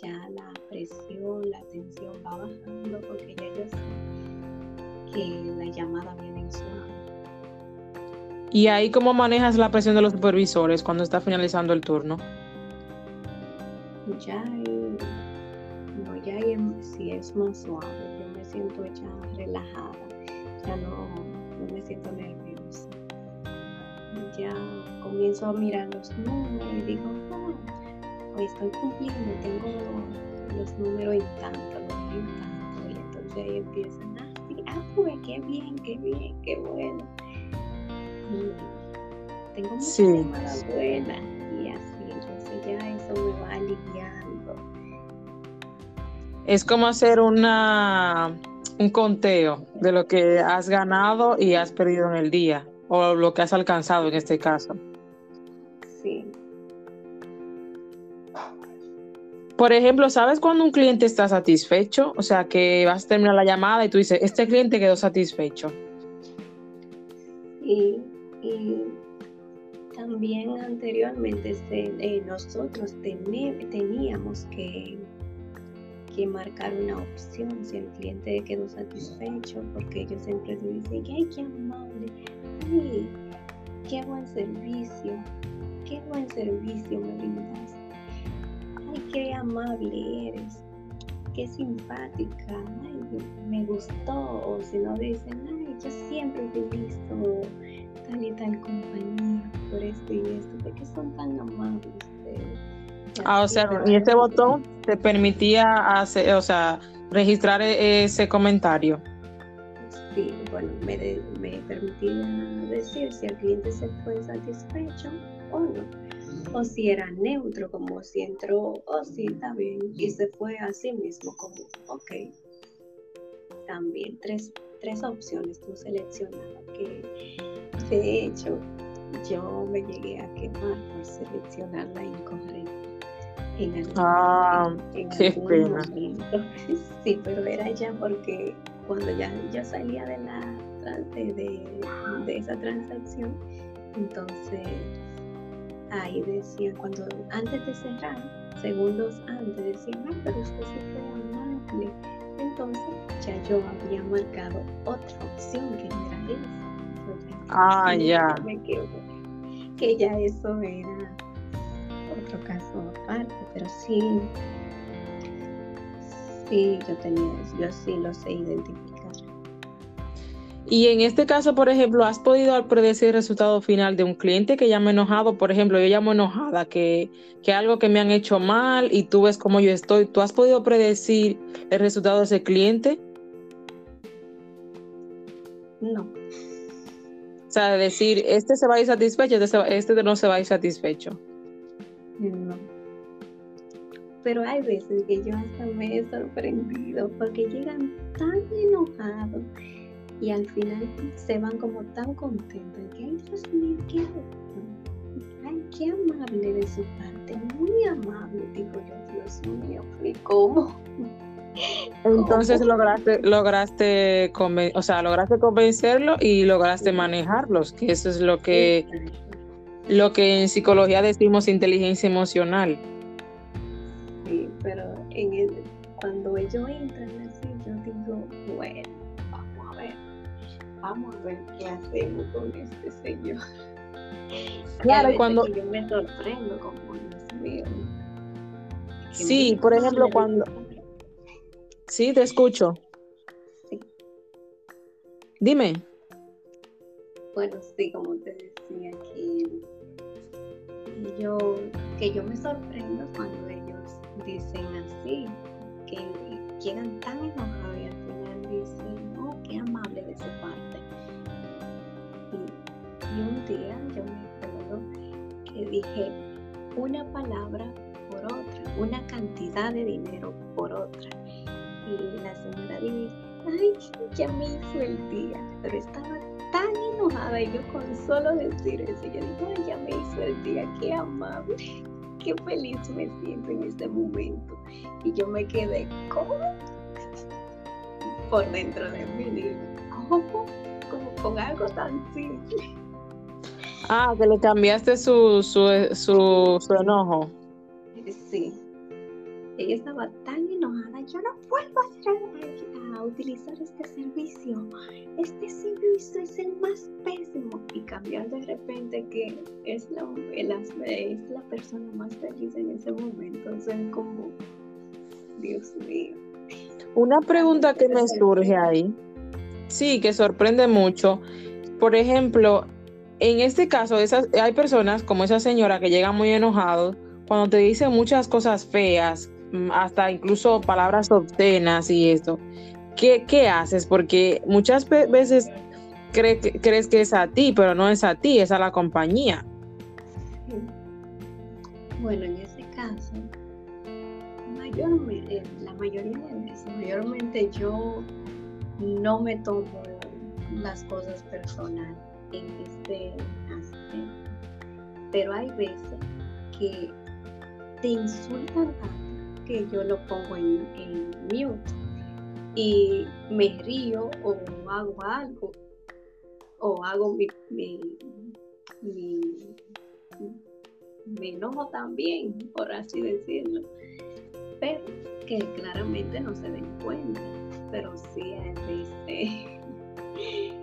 Ya la presión, la tensión va bajando porque ya yo sé que la llamada viene suave. ¿Y ahí cómo manejas la presión de los supervisores cuando está finalizando el turno? Ya, no, ya si es más suave, yo me siento ya relajada, ya no, no me siento nerviosa. Ya comienzo a mirar los números y digo, oh, hoy estoy cumpliendo, tengo los números en tanto, los en tanto, y entonces ahí empiezan, ah, sí, ah, pues qué bien, qué bien, qué bueno tengo muchas sí. y así, entonces ya eso me va aliviando. Es como hacer una un conteo de lo que has ganado y has perdido en el día o lo que has alcanzado en este caso. Sí. Por ejemplo, ¿sabes cuando un cliente está satisfecho? O sea, que vas a terminar la llamada y tú dices, este cliente quedó satisfecho. Sí, y también anteriormente eh, nosotros teníamos que, que marcar una opción si el cliente quedó satisfecho, porque ellos siempre dicen, ay, qué amable, ay, qué buen servicio, qué buen servicio me ay, qué amable eres, qué simpática, ay, me gustó, o si no dicen, ay, yo siempre te he visto tal y tal compañía por esto y esto, porque son tan amables Ah, o sea, y este botón te permitía hacer, o sea, registrar e-, ese comentario. Sí, bueno, me, me permitía decir si el cliente se fue satisfecho o no. O si era neutro, como si entró, o oh, si está bien, y se fue así mismo, como, ok. También tres, tres opciones tú seleccionabas que de hecho, yo me llegué a quemar por seleccionar la incorrecta. En algún, ah, qué pena. Sí, pero era ya porque cuando ya yo salía de la de, de, esa transacción, entonces ahí decían, cuando antes de cerrar, segundos antes, decían, ah, pero usted sí fue amable. Entonces ya yo había marcado otra opción que no era esa. Ah, ya. que ya eso era otro caso aparte, pero sí, Sí, yo tenía yo sí lo sé identificar. Y en este caso, por ejemplo, ¿has podido predecir el resultado final de un cliente que llama enojado? Por ejemplo, yo llamo enojada, que, que algo que me han hecho mal y tú ves cómo yo estoy. ¿Tú has podido predecir el resultado de ese cliente? No. Sea, decir, este se va a ir satisfecho, este, este no se va a ir satisfecho. No. Pero hay veces que yo hasta me he sorprendido porque llegan tan enojados y al final se van como tan contentos que, ay Dios mío, qué, ay, qué amable de su parte, muy amable, digo yo, Dios mío, ¿y cómo? Entonces lograste, lograste, o sea, lograste convencerlo y lograste manejarlos, que eso es lo que, lo que en psicología decimos inteligencia emocional. Sí, pero en cuando ellos entran así, yo digo, bueno, vamos a ver, vamos a ver qué hacemos con este señor. Claro, cuando yo me sorprendo como Dios mío. Sí, por ejemplo, cuando Sí, te escucho. Sí. Dime. Bueno, sí, como te decía, que yo, que yo me sorprendo cuando ellos dicen así, que llegan tan enojados y al final dicen, oh, qué amable de su parte. Y, un día yo me acuerdo que dije una palabra por otra, una cantidad de dinero por otra y la señora dice, ay, ya me hizo el día, pero estaba tan enojada y yo con solo decir eso, yo digo, ay, ya me hizo el día, qué amable, qué feliz me siento en este momento. Y yo me quedé, ¿cómo? Por dentro de mí, digo, ¿cómo? Como con algo tan simple. Ah, que le cambiaste su, su, su, su enojo. Sí, ella estaba tan enojada, yo no vuelvo a, a, utilizar este servicio. Este servicio es el más pésimo. Y cambiar de repente que es la, es la persona más feliz en ese momento. Entonces, como, Dios mío. Una pregunta que me surge ahí, sí, que sorprende mucho. Por ejemplo, en este caso, esas, hay personas como esa señora que llega muy enojado cuando te dicen muchas cosas feas hasta incluso palabras obscenas y esto. ¿Qué, qué haces? Porque muchas veces crees que es a ti, pero no es a ti, es a la compañía. Bueno, en ese caso, mayormente, la mayoría de veces, mayormente yo no me tomo las cosas personales en este aspecto, pero hay veces que te insultan tanto que yo lo pongo en, en mute y me río o hago algo o hago mi, mi, mi, enojo también, por así decirlo, pero que claramente no se den cuenta, pero sí dice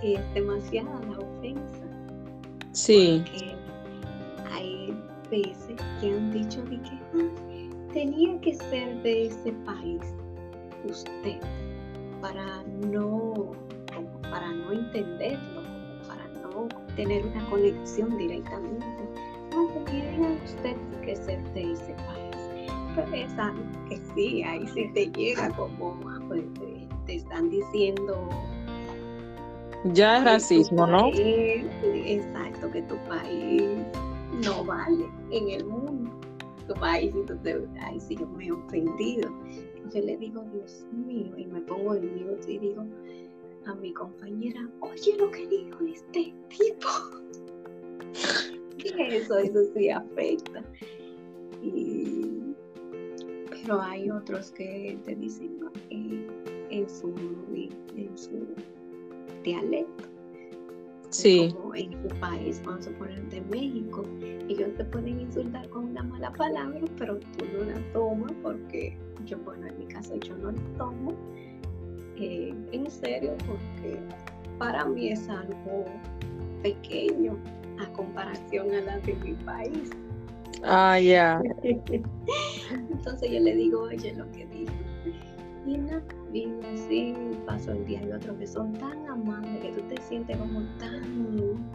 que es demasiada la ofensa. Sí. Porque hay veces que han dicho de que ah, tenía que ser de ese país usted para no para no entenderlo para no tener una conexión directamente. No tenía usted que ser de ese país. Pero es algo que sí ahí sí te llega como pues, te, están diciendo ya es racismo, ¿no? exacto, que tu país no vale en el mundo tu país, entonces, ay, sí, yo me he ofendido. Yo le digo, Dios mío, y me pongo en mute y digo a mi compañera, oye lo que dijo este tipo. que eso, eso sí afecta. pero hay otros que te dicen eh, en, su, en su dialecto Sí. Como en tu país, vamos a poner de México, ellos te pueden insultar con una mala palabra, pero tú no la tomas porque yo, bueno, en mi caso yo no la tomo eh, en serio porque para mí es algo pequeño a comparación a la de mi país. Ah, ya. Entonces yo le digo, oye, lo que dijo. Y nada, y así paso el día y otro que son tan amables que tú te sientes como tan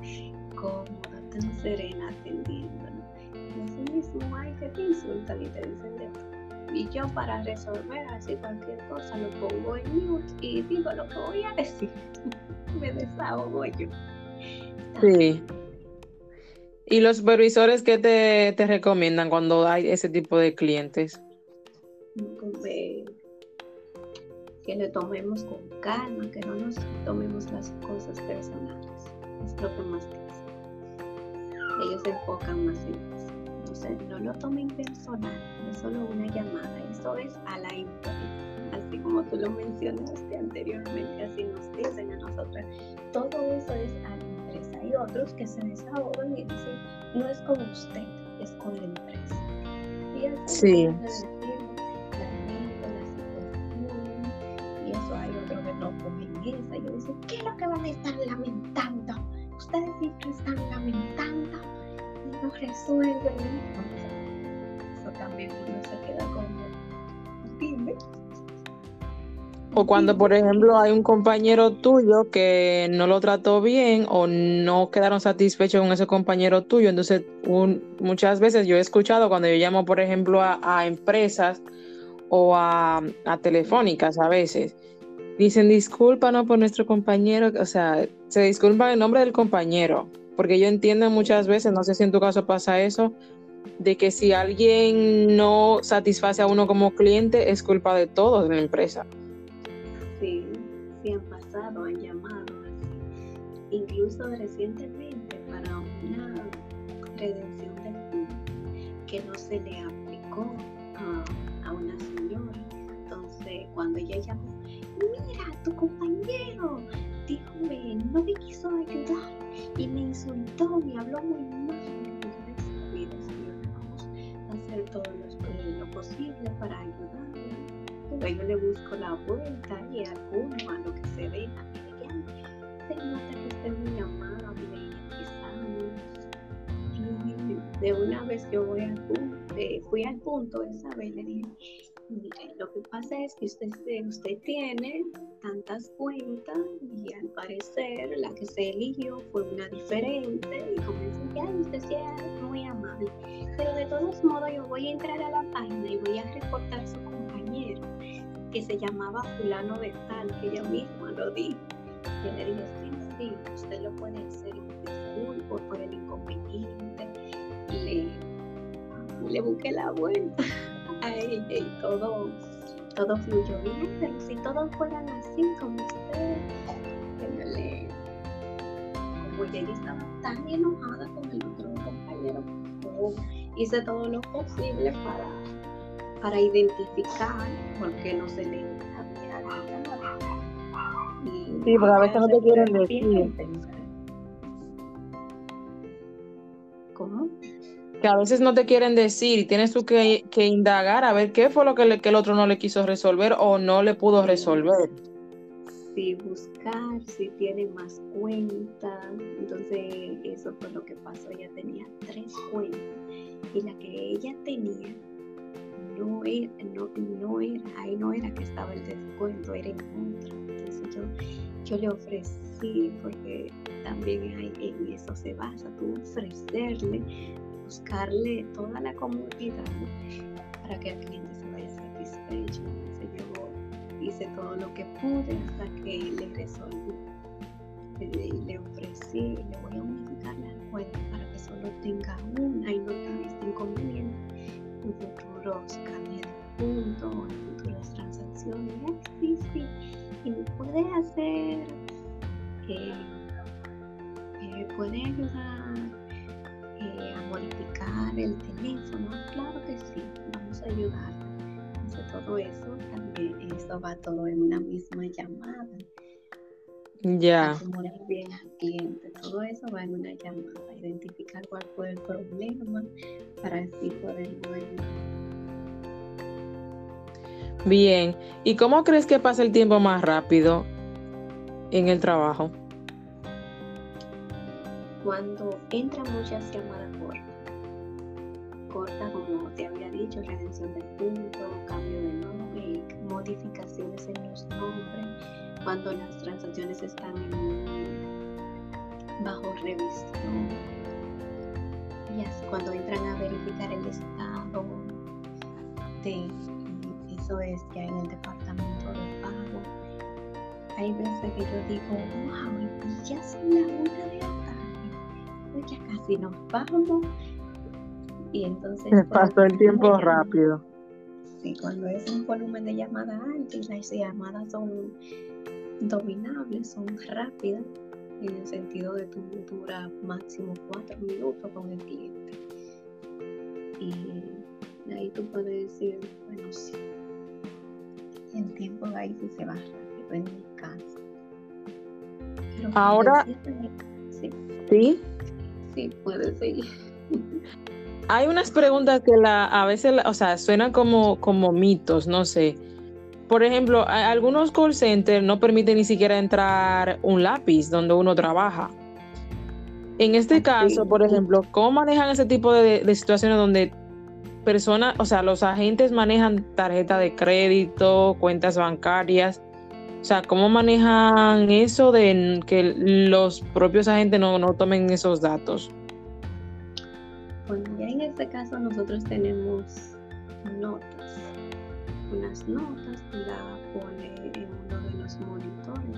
cómoda, tan serena atendiendo. Y así mismo hay que te insultan y te dicen de todo. Y yo para resolver así cualquier cosa lo pongo en mute y digo lo que voy a decir. Me desahogo yo. Sí. ¿Y los supervisores qué te, te recomiendan cuando hay ese tipo de clientes? Que le tomemos con calma, que no nos tomemos las cosas personales. Es lo que más dicen. Ellos se enfocan más en eso. Entonces, no lo tomen personal, es solo una llamada. Eso es a la empresa. Así como tú lo mencionaste anteriormente, así nos dicen a nosotras. Todo eso es a la empresa. Hay otros que se desahogan y dicen, no es con usted, es con la empresa. Y así sí. Yo decía, ¿qué es lo que van a estar lamentando? Ustedes siempre están lamentando y no resuelven. Eso también uno se queda como, dime. O cuando, por ejemplo, hay un compañero tuyo que no lo trató bien o no quedaron satisfechos con ese compañero tuyo. Entonces, muchas veces yo he escuchado cuando yo llamo, por ejemplo, a, empresas o a, a, telefónicas a veces, Dicen discúlpanos por nuestro compañero, o sea, se disculpan en nombre del compañero, porque yo entiendo muchas veces, no sé si en tu caso pasa eso, de que si alguien no satisface a uno como cliente, es culpa de todos de la empresa. Sí, sí han pasado, han llamado Incluso recientemente para una redención de punto que no se le aplicó a una señora. Entonces, cuando ella llamó, mira, tu compañero, díjome, no me quiso ayudar y me insultó, me habló muy mal. vamos a hacer todo lo, posible para ayudarle. Pero yo le busco la vuelta y alguno a lo que se deja. Se nota que esté muy amable y de una vez yo voy al punto, eh, fui al punto esa vez le dije, Mire, lo que pasa es que usted, usted tiene tantas cuentas y al parecer la que se eligió fue una diferente y comenzó ya usted sea muy amable. Pero de todos modos yo voy a entrar a la página y voy a reportar su compañero que se llamaba fulano de que ella misma lo dijo. Yo le dije, sí, sí, usted lo puede hacer disculpo por el inconveniente. Le, le busqué la vuelta a ella y todo, todo fluyó bien, pero si todos fueran así como usted, como ella estaba tan enojada con el otro compañero, hice todo lo posible para, para identificar por qué no se le había dado. Sí, porque a veces no te quieren decir. Que a veces no te quieren decir y tienes tú que, indagar a ver qué fue lo que, el otro no le quiso resolver o no le pudo resolver. Sí, buscar si tiene más cuentas. Entonces, eso fue lo que pasó. Ella tenía tres cuentas y la que ella tenía no era, no, era, ahí no era que estaba el descuento, era en otra. Entonces yo, yo le ofrecí, porque también en eso se basa, tú ofrecerle buscarle toda la comodidad para que el cliente se vaya satisfecho. Entonces yo hice todo lo que pude hasta que le resolví. Le, ofrecí, le voy a unificar la cuenta para que solo tenga una y no tenga este inconveniente. En futuros cambie de punto, en futuras transacciones, sí, sí. Y me puede hacer, eh, eh, puede ayudar claro que sí, vamos a ayudar. Entonces todo eso también, eso va todo en una misma llamada. Ya. bien al cliente, todo eso va en una llamada, identificar cuál fue el problema para así poder Bien, ¿y cómo crees que pasa el tiempo más rápido en el trabajo? cuando entran muchas llamadas. Corta, como te había dicho, redención de punto, cambio de nombre, modificaciones en los nombres, cuando las transacciones están bajo revisión, y cuando entran a verificar el estado de eso es ya en el departamento de pago. Hay veces que yo digo, wow, ya son las una de la tarde, pues ya casi nos vamos. Y entonces... Se pasó el tiempo rápido. Sí, cuando es un volumen de llamada alto y las llamadas son dominables, son rápidas, en el sentido de tu dura máximo cuatro minutos con el cliente. Y ahí tú puedes decir, bueno, sí, el tiempo de ahí sí se va rápido en mi caso. Ahora, sí. sí. Sí, puede seguir. Hay unas preguntas que la, a veces, o sea, suenan como, como mitos, no sé. Por ejemplo, algunos call centers no permiten ni siquiera entrar un lápiz donde uno trabaja. En este caso, por ejemplo, ¿cómo manejan ese tipo de, situaciones donde personas, o sea, los agentes manejan tarjeta de crédito, cuentas bancarias? O sea, ¿cómo manejan eso de que los propios agentes no, no tomen esos datos? En este caso nosotros tenemos notas. Unas notas, la pone en uno de los monitores,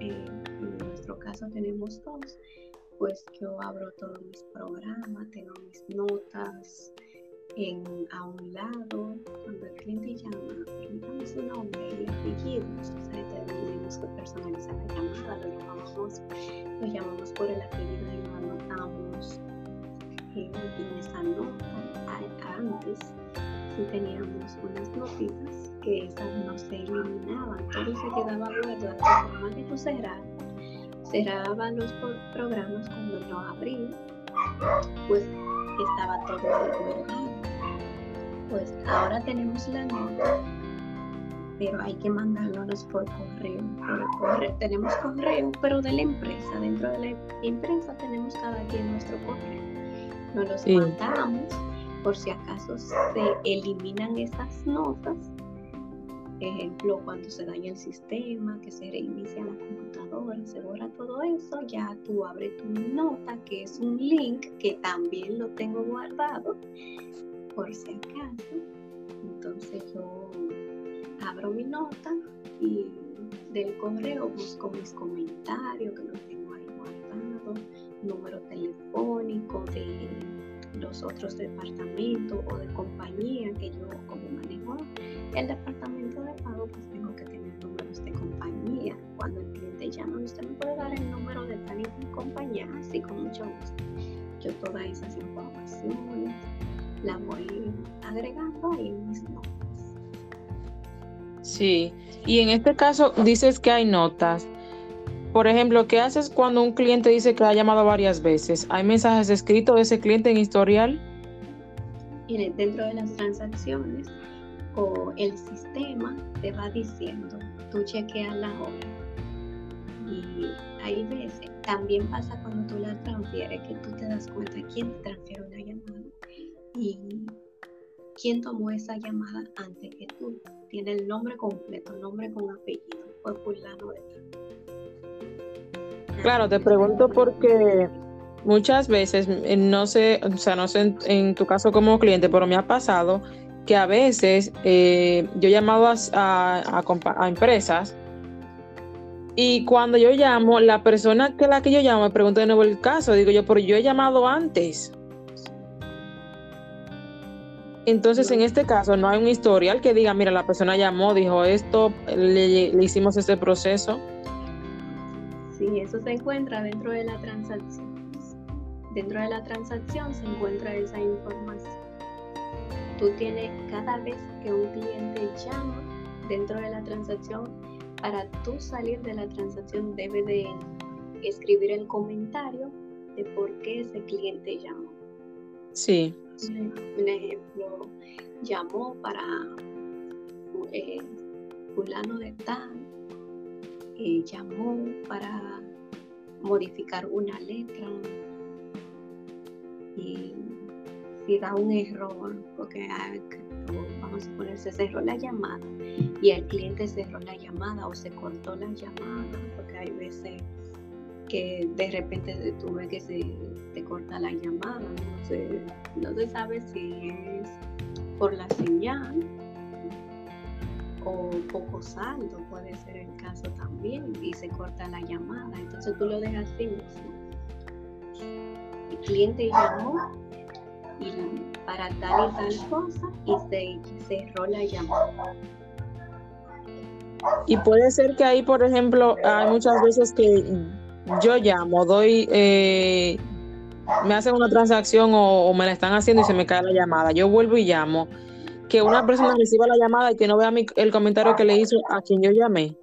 en nuestro caso tenemos dos, pues yo abro todos mis programas, tengo mis notas en, a un lado, cuando el cliente llama, permítame su nombre y apellido, tenemos que personalizar la llamada, lo llamamos, lo llamamos por el apellido y lo anotamos en, en esa nota antes teníamos unas notitas que esas no se eliminaban, todo se quedaba guardado. Por más que tú cerrar, cerraba los programas cuando no abría, pues estaba todo guardado. Pues ahora tenemos la nota, pero hay que mandárnoslos por correo. Por correo. Tenemos correo, pero de la empresa. Dentro de la empresa tenemos cada quien nuestro correo. Nos los mandamos por si acaso se eliminan esas notas. Ejemplo, cuando se daña el sistema, que se reinicia la computadora, se borra todo eso, ya tú abres tu nota, que es un link que también lo tengo guardado, por si acaso. Entonces yo abro mi nota y del correo busco mis comentarios, que los tengo ahí guardados, número telefónico de los otros departamentos o de compañía que yo como manejo. El departamento de pago pues tengo que tener números de compañía. Cuando el cliente llama usted me puede dar el número de tal y compañía así con mucho gusto. Yo todas esas informaciones las voy agregando ahí en mis notas sí y en este caso dices que hay notas por ejemplo, ¿qué haces cuando un cliente dice que ha llamado varias veces? ¿Hay mensajes escritos de ese cliente en historial? Dentro de las transacciones o el sistema te va diciendo, tú chequeas la hora. Y hay veces, también pasa cuando tú la transfieres, que tú te das cuenta quién te transfiere una llamada y quién tomó esa llamada antes que tú. Tiene el nombre completo, nombre con apellido, fue fulano de tal. Claro, te pregunto porque muchas veces, eh, no sé, o sea, no sé en, tu caso como cliente, pero me ha pasado que a veces eh, yo he llamado a, a, empresas y cuando yo llamo, la persona que la que yo llamo me pregunta de nuevo el caso, digo yo, pero yo he llamado antes. Entonces, en este caso, no hay un historial que diga, mira, la persona llamó, dijo esto, le, le hicimos este proceso. Sí, eso se encuentra dentro de la transacción. Dentro de la transacción se encuentra esa información. Tú tienes cada vez que un cliente llama dentro de la transacción, para tú salir de la transacción debe de escribir el comentario de por qué ese cliente llamó. Sí. Un ejemplo, llamó para eh, fulano de tal llamó para modificar una letra. Y si da un error, porque vamos vamos a poner, se cerró la llamada y el cliente cerró la llamada o se cortó la llamada, porque hay veces que de repente tú ves que se te corta la llamada, no se, no se sabe si es por la señal o poco saldo, puede ser el caso también, y se corta la llamada, entonces tú lo dejas así El cliente llamó y para tal y tal cosa y se cerró la llamada. Y puede ser que ahí, por ejemplo, hay muchas veces que yo llamo, doy, eh, me hacen una transacción o, me la están haciendo y se me cae la llamada. Yo vuelvo y llamo. Que una persona reciba la llamada y que no vea el comentario que le hizo a quien yo llamé.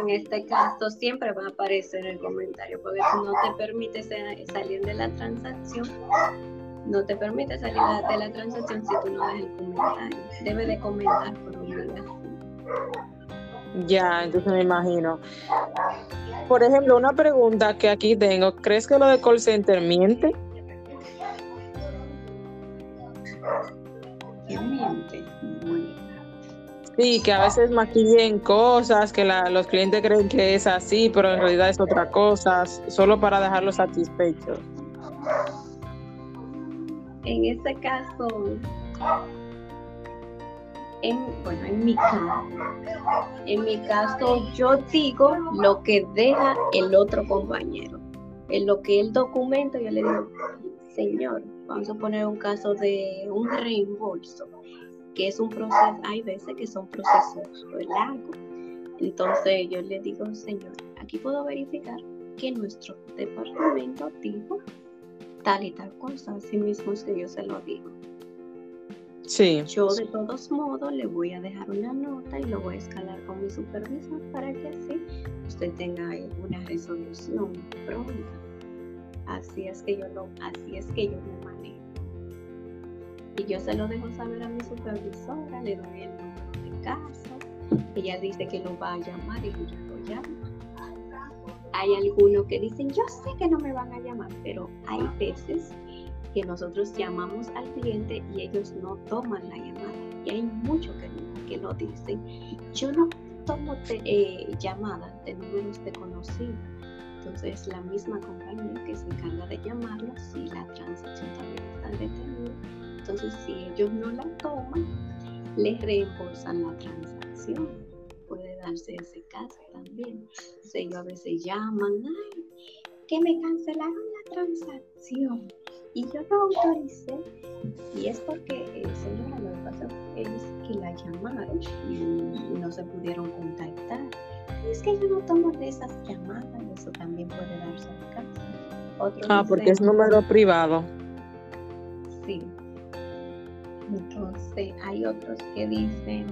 En este caso siempre va a aparecer el comentario porque no te permite salir de la transacción. No te permite salir de la transacción si tú no ves el comentario. Debe de comentar por obligación. Ya, entonces me imagino. Por ejemplo, una pregunta que aquí tengo, ¿crees que lo de call center miente? Sí, que a veces maquillen cosas, que los clientes creen que es así, pero en realidad es otra cosa, solo para dejarlos satisfechos. En este caso, en, bueno, en mi caso, en mi caso yo digo lo que deja el otro compañero. En lo que el documento yo le digo, señor, vamos a poner un caso de un reembolso, que es un proceso, hay veces que son procesos largos. Entonces yo le digo, señor, aquí puedo verificar que nuestro departamento dijo tal y tal cosa, así mismo es que yo se lo digo. Sí. Yo de todos modos le voy a dejar una nota y lo voy a escalar con mi supervisor para que así usted tenga una resolución pronta. Así es que yo lo, así es que yo me. Y yo se lo dejo saber a mi supervisora, le doy el número de casa, ella dice que lo va a llamar y yo lo llamo. Hay algunos que dicen, yo sé que no me van a llamar, pero hay veces que nosotros llamamos al cliente y ellos no toman la llamada. Y hay muchos que, que lo dicen. Yo no tomo eh, llamadas de números desconocidos. Entonces la misma compañía que se encarga de llamarlos si la transacción también está detenida. Entonces si ellos no la toman, les reembolsan la transacción. Puede darse ese caso también. Ellos a veces llaman, ay, que me cancelaron la transacción y yo lo autoricé y es porque, eh, señora, lo que pasa es que la llamaron y no se pudieron contactar. es que yo no tomo de esas llamadas, eso también puede darse en casa. ah, porque es número privado. Sí. Entonces, hay otros que dicen,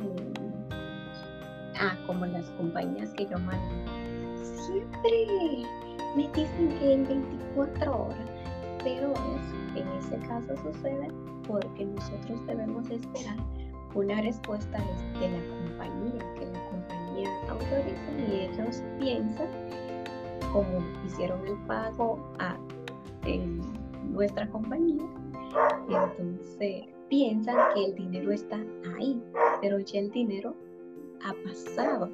eh, ah, como las compañías que yo manejo, siempre me dicen que en 24 horas, pero en ese caso sucede porque nosotros debemos esperar una respuesta de la compañía, que la compañía autoriza y ellos piensan, como hicieron el pago a nuestra compañía, entonces piensan que el dinero está ahí, pero ya el dinero ha pasado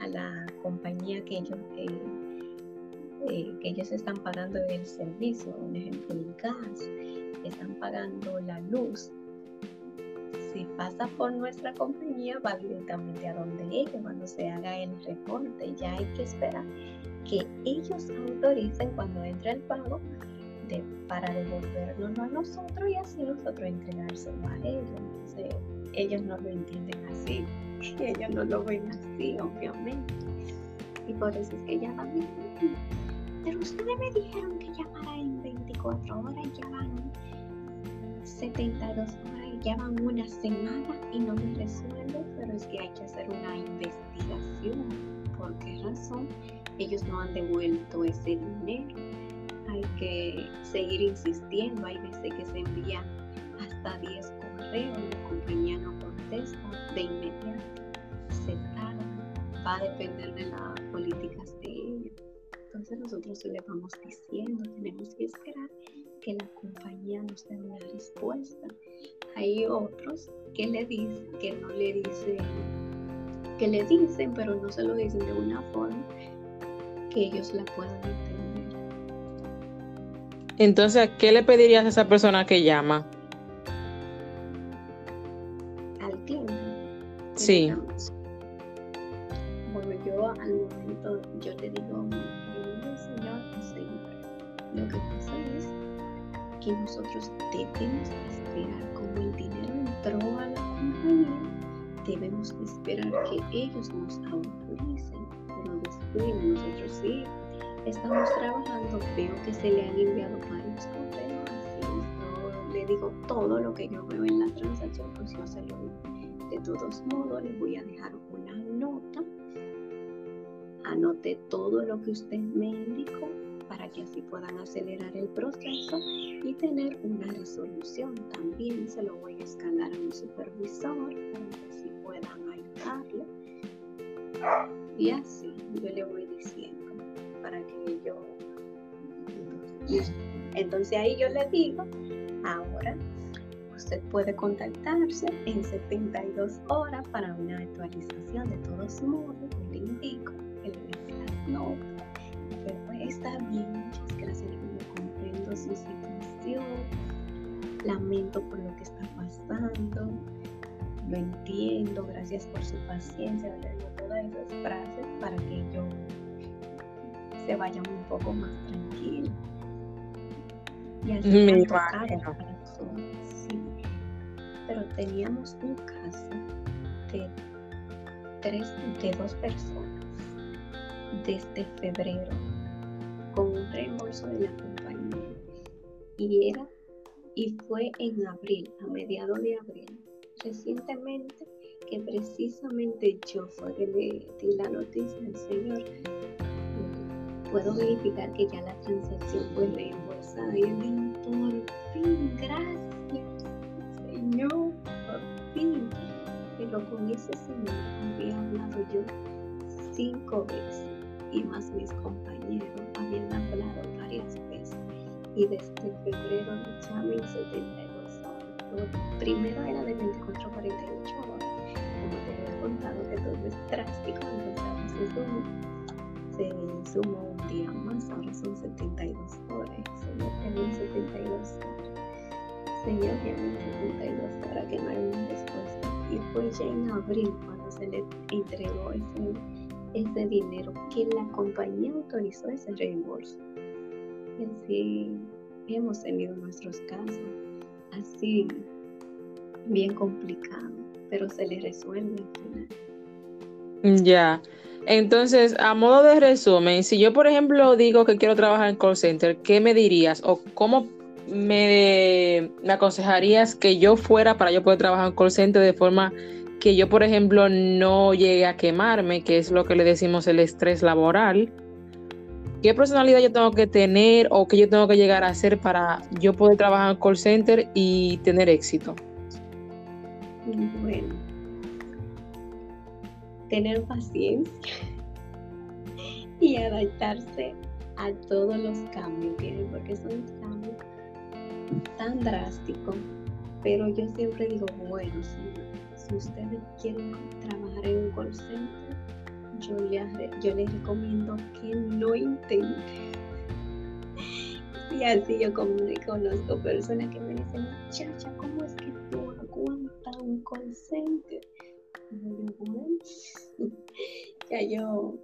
a la compañía que ellos eh, eh, que ellos están pagando el servicio, un ejemplo el gas, están pagando la luz. Si pasa por nuestra compañía, va directamente a donde ellos, cuando se haga el reporte, ya hay que esperar que ellos autoricen cuando entre el pago para devolvernos a nosotros y así nosotros entregárselo a ellos. Entonces, ellos no lo entienden así, ellos no lo ven así, obviamente. Y por eso es que ya van pero ustedes me dijeron que llamara en 24 horas ya van 72 horas ya van una semana y no me resuelve, pero es que hay que hacer una investigación. ¿Por qué razón ellos no han devuelto ese dinero? Hay que seguir insistiendo, hay veces que se envían hasta 10 correos y la compañía no contesta de inmediato. Se tarda, va a depender de las políticas de ellos. Entonces nosotros le vamos diciendo, tenemos que esperar que la compañía nos dé una respuesta. Hay otros que le dicen, que no le dicen, que le dicen, pero no se lo dicen de una forma que ellos la puedan entender. Entonces, ¿qué le pedirías a esa persona que llama? Al cliente. Sí. Bueno, yo al momento, yo le digo, señor, señor, lo que pasa es que nosotros debemos esperar como el dinero entró a la compañía, debemos esperar que ellos nos autoricen, pero después nosotros sí estamos trabajando, veo que se le han enviado varios correos, le digo todo lo que yo veo en la transacción, pues yo se lo digo. De todos modos, les voy a dejar una nota. Anote todo lo que usted me indicó para que así puedan acelerar el proceso y tener una resolución. También se lo voy a escalar a mi supervisor para que así puedan ayudarle. Y así yo le voy yo... Entonces ahí yo le digo, ahora usted puede contactarse en 72 horas para una actualización. De todos modos, le indico que le deje las notas está bien, muchas gracias, yo comprendo su situación, lamento por lo que está pasando, lo entiendo, gracias por su paciencia, le digo todas esas frases para que yo se vaya un poco más tranquilo. Y así Me sí. Pero teníamos un caso de tres, de dos personas desde febrero con un reembolso de la compañía. Y era, y fue en abril, a mediados de abril, recientemente, que precisamente yo fue que le di la noticia al señor. Puedo verificar que ya la transacción fue reembolsada y él dijo, por fin, gracias, señor, por fin. Pero con ese señor había hablado yo cinco veces y más mis compañeros habían hablado varias veces y desde febrero llamé 72 horas. Primero era de 24 a 48 horas, como te había contado que todo es drástico, entonces se sumó, se sumó un día más, ahora son 72 horas, señor, en 72 horas. Señor, en 72 horas que no hay una respuesta. Y fue ya en abril cuando se le entregó ese ese dinero que la compañía autorizó ese reembolso. Y así hemos tenido nuestros casos, así bien complicados, pero se les resuelve al final. Ya. Entonces, a modo de resumen, si yo, por ejemplo, digo que quiero trabajar en call center, ¿qué me dirías o cómo me, aconsejarías que yo fuera para yo poder trabajar en call center de forma que yo, por ejemplo, no llegue a quemarme, que es lo que le decimos el estrés laboral. ¿Qué personalidad yo tengo que tener o qué yo tengo que llegar a hacer para yo poder trabajar en call center y tener éxito? Bueno, tener paciencia y adaptarse a todos los cambios, porque son cambios tan drásticos. Pero yo siempre digo, bueno, si ustedes quieren trabajar en un call center, yo les, yo les recomiendo que no intenten. Y así yo conozco personas que me dicen, muchacha, ¿cómo es que tú aguantas un call center? Ya yo,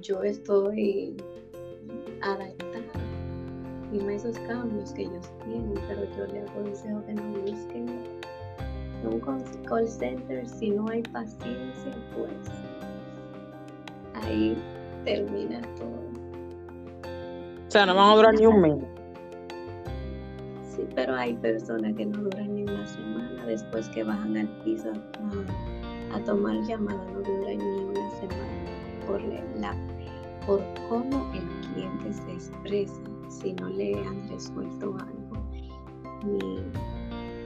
yo estoy adaptada y a esos cambios que ellos tienen, pero yo les aconsejo que no busquen un call center, si no hay paciencia, pues ahí termina todo. O sea, no van a durar ni un mes. Pero hay personas que no duran ni una semana después que bajan al piso a, tomar llamada, no duran ni una semana por, la, por cómo el cliente se expresa si no le han resuelto algo.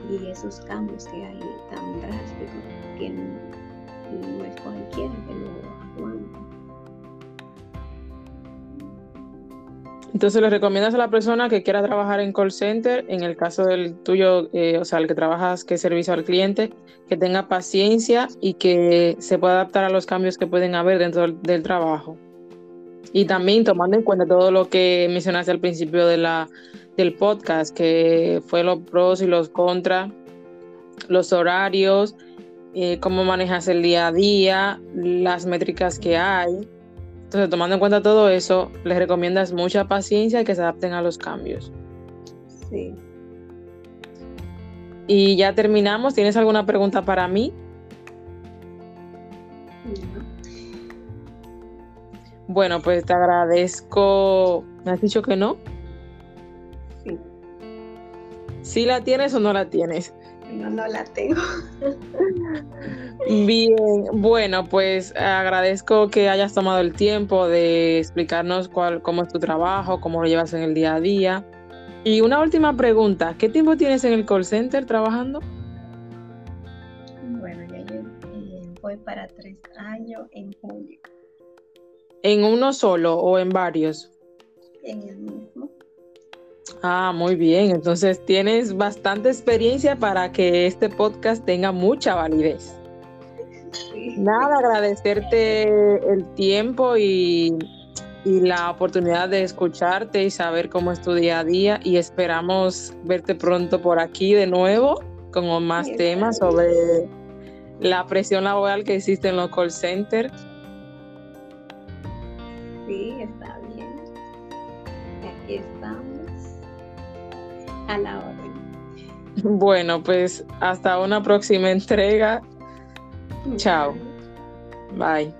Y esos cambios que hay tan drásticos que no, es cualquiera que lo Entonces, ¿le recomiendas a la persona que quiera trabajar en call center, en el caso del tuyo, eh, o sea, el que trabajas, que servicio al cliente, que tenga paciencia y que se pueda adaptar a los cambios que pueden haber dentro del, del trabajo? Y también tomando en cuenta todo lo que mencionaste al principio de la, del podcast, que fue los pros y los contras, los horarios, eh, cómo manejas el día a día, las métricas que hay. Entonces, tomando en cuenta todo eso, les recomiendas mucha paciencia y que se adapten a los cambios. Sí. Y ya terminamos. ¿Tienes alguna pregunta para mí? Bueno, pues te agradezco. ¿Me has dicho que no? Sí. ¿Sí la tienes o no la tienes? No, no la tengo. Bien, bueno, pues agradezco que hayas tomado el tiempo de explicarnos cuál, cómo es tu trabajo, cómo lo llevas en el día a día. Y una última pregunta, ¿qué tiempo tienes en el call center trabajando? Bueno, ya yo eh, voy para tres años en julio. ¿En uno solo o en varios? En el mismo. Ah, muy bien. Entonces tienes bastante experiencia para que este podcast tenga mucha validez. Sí. Nada, agradecerte el tiempo y, y la oportunidad de escucharte y saber cómo es tu día a día y esperamos verte pronto por aquí de nuevo con más Sí, temas sobre la presión laboral que existe en los call centers. A la orden. Bueno, pues hasta una próxima entrega. Chao. Bye.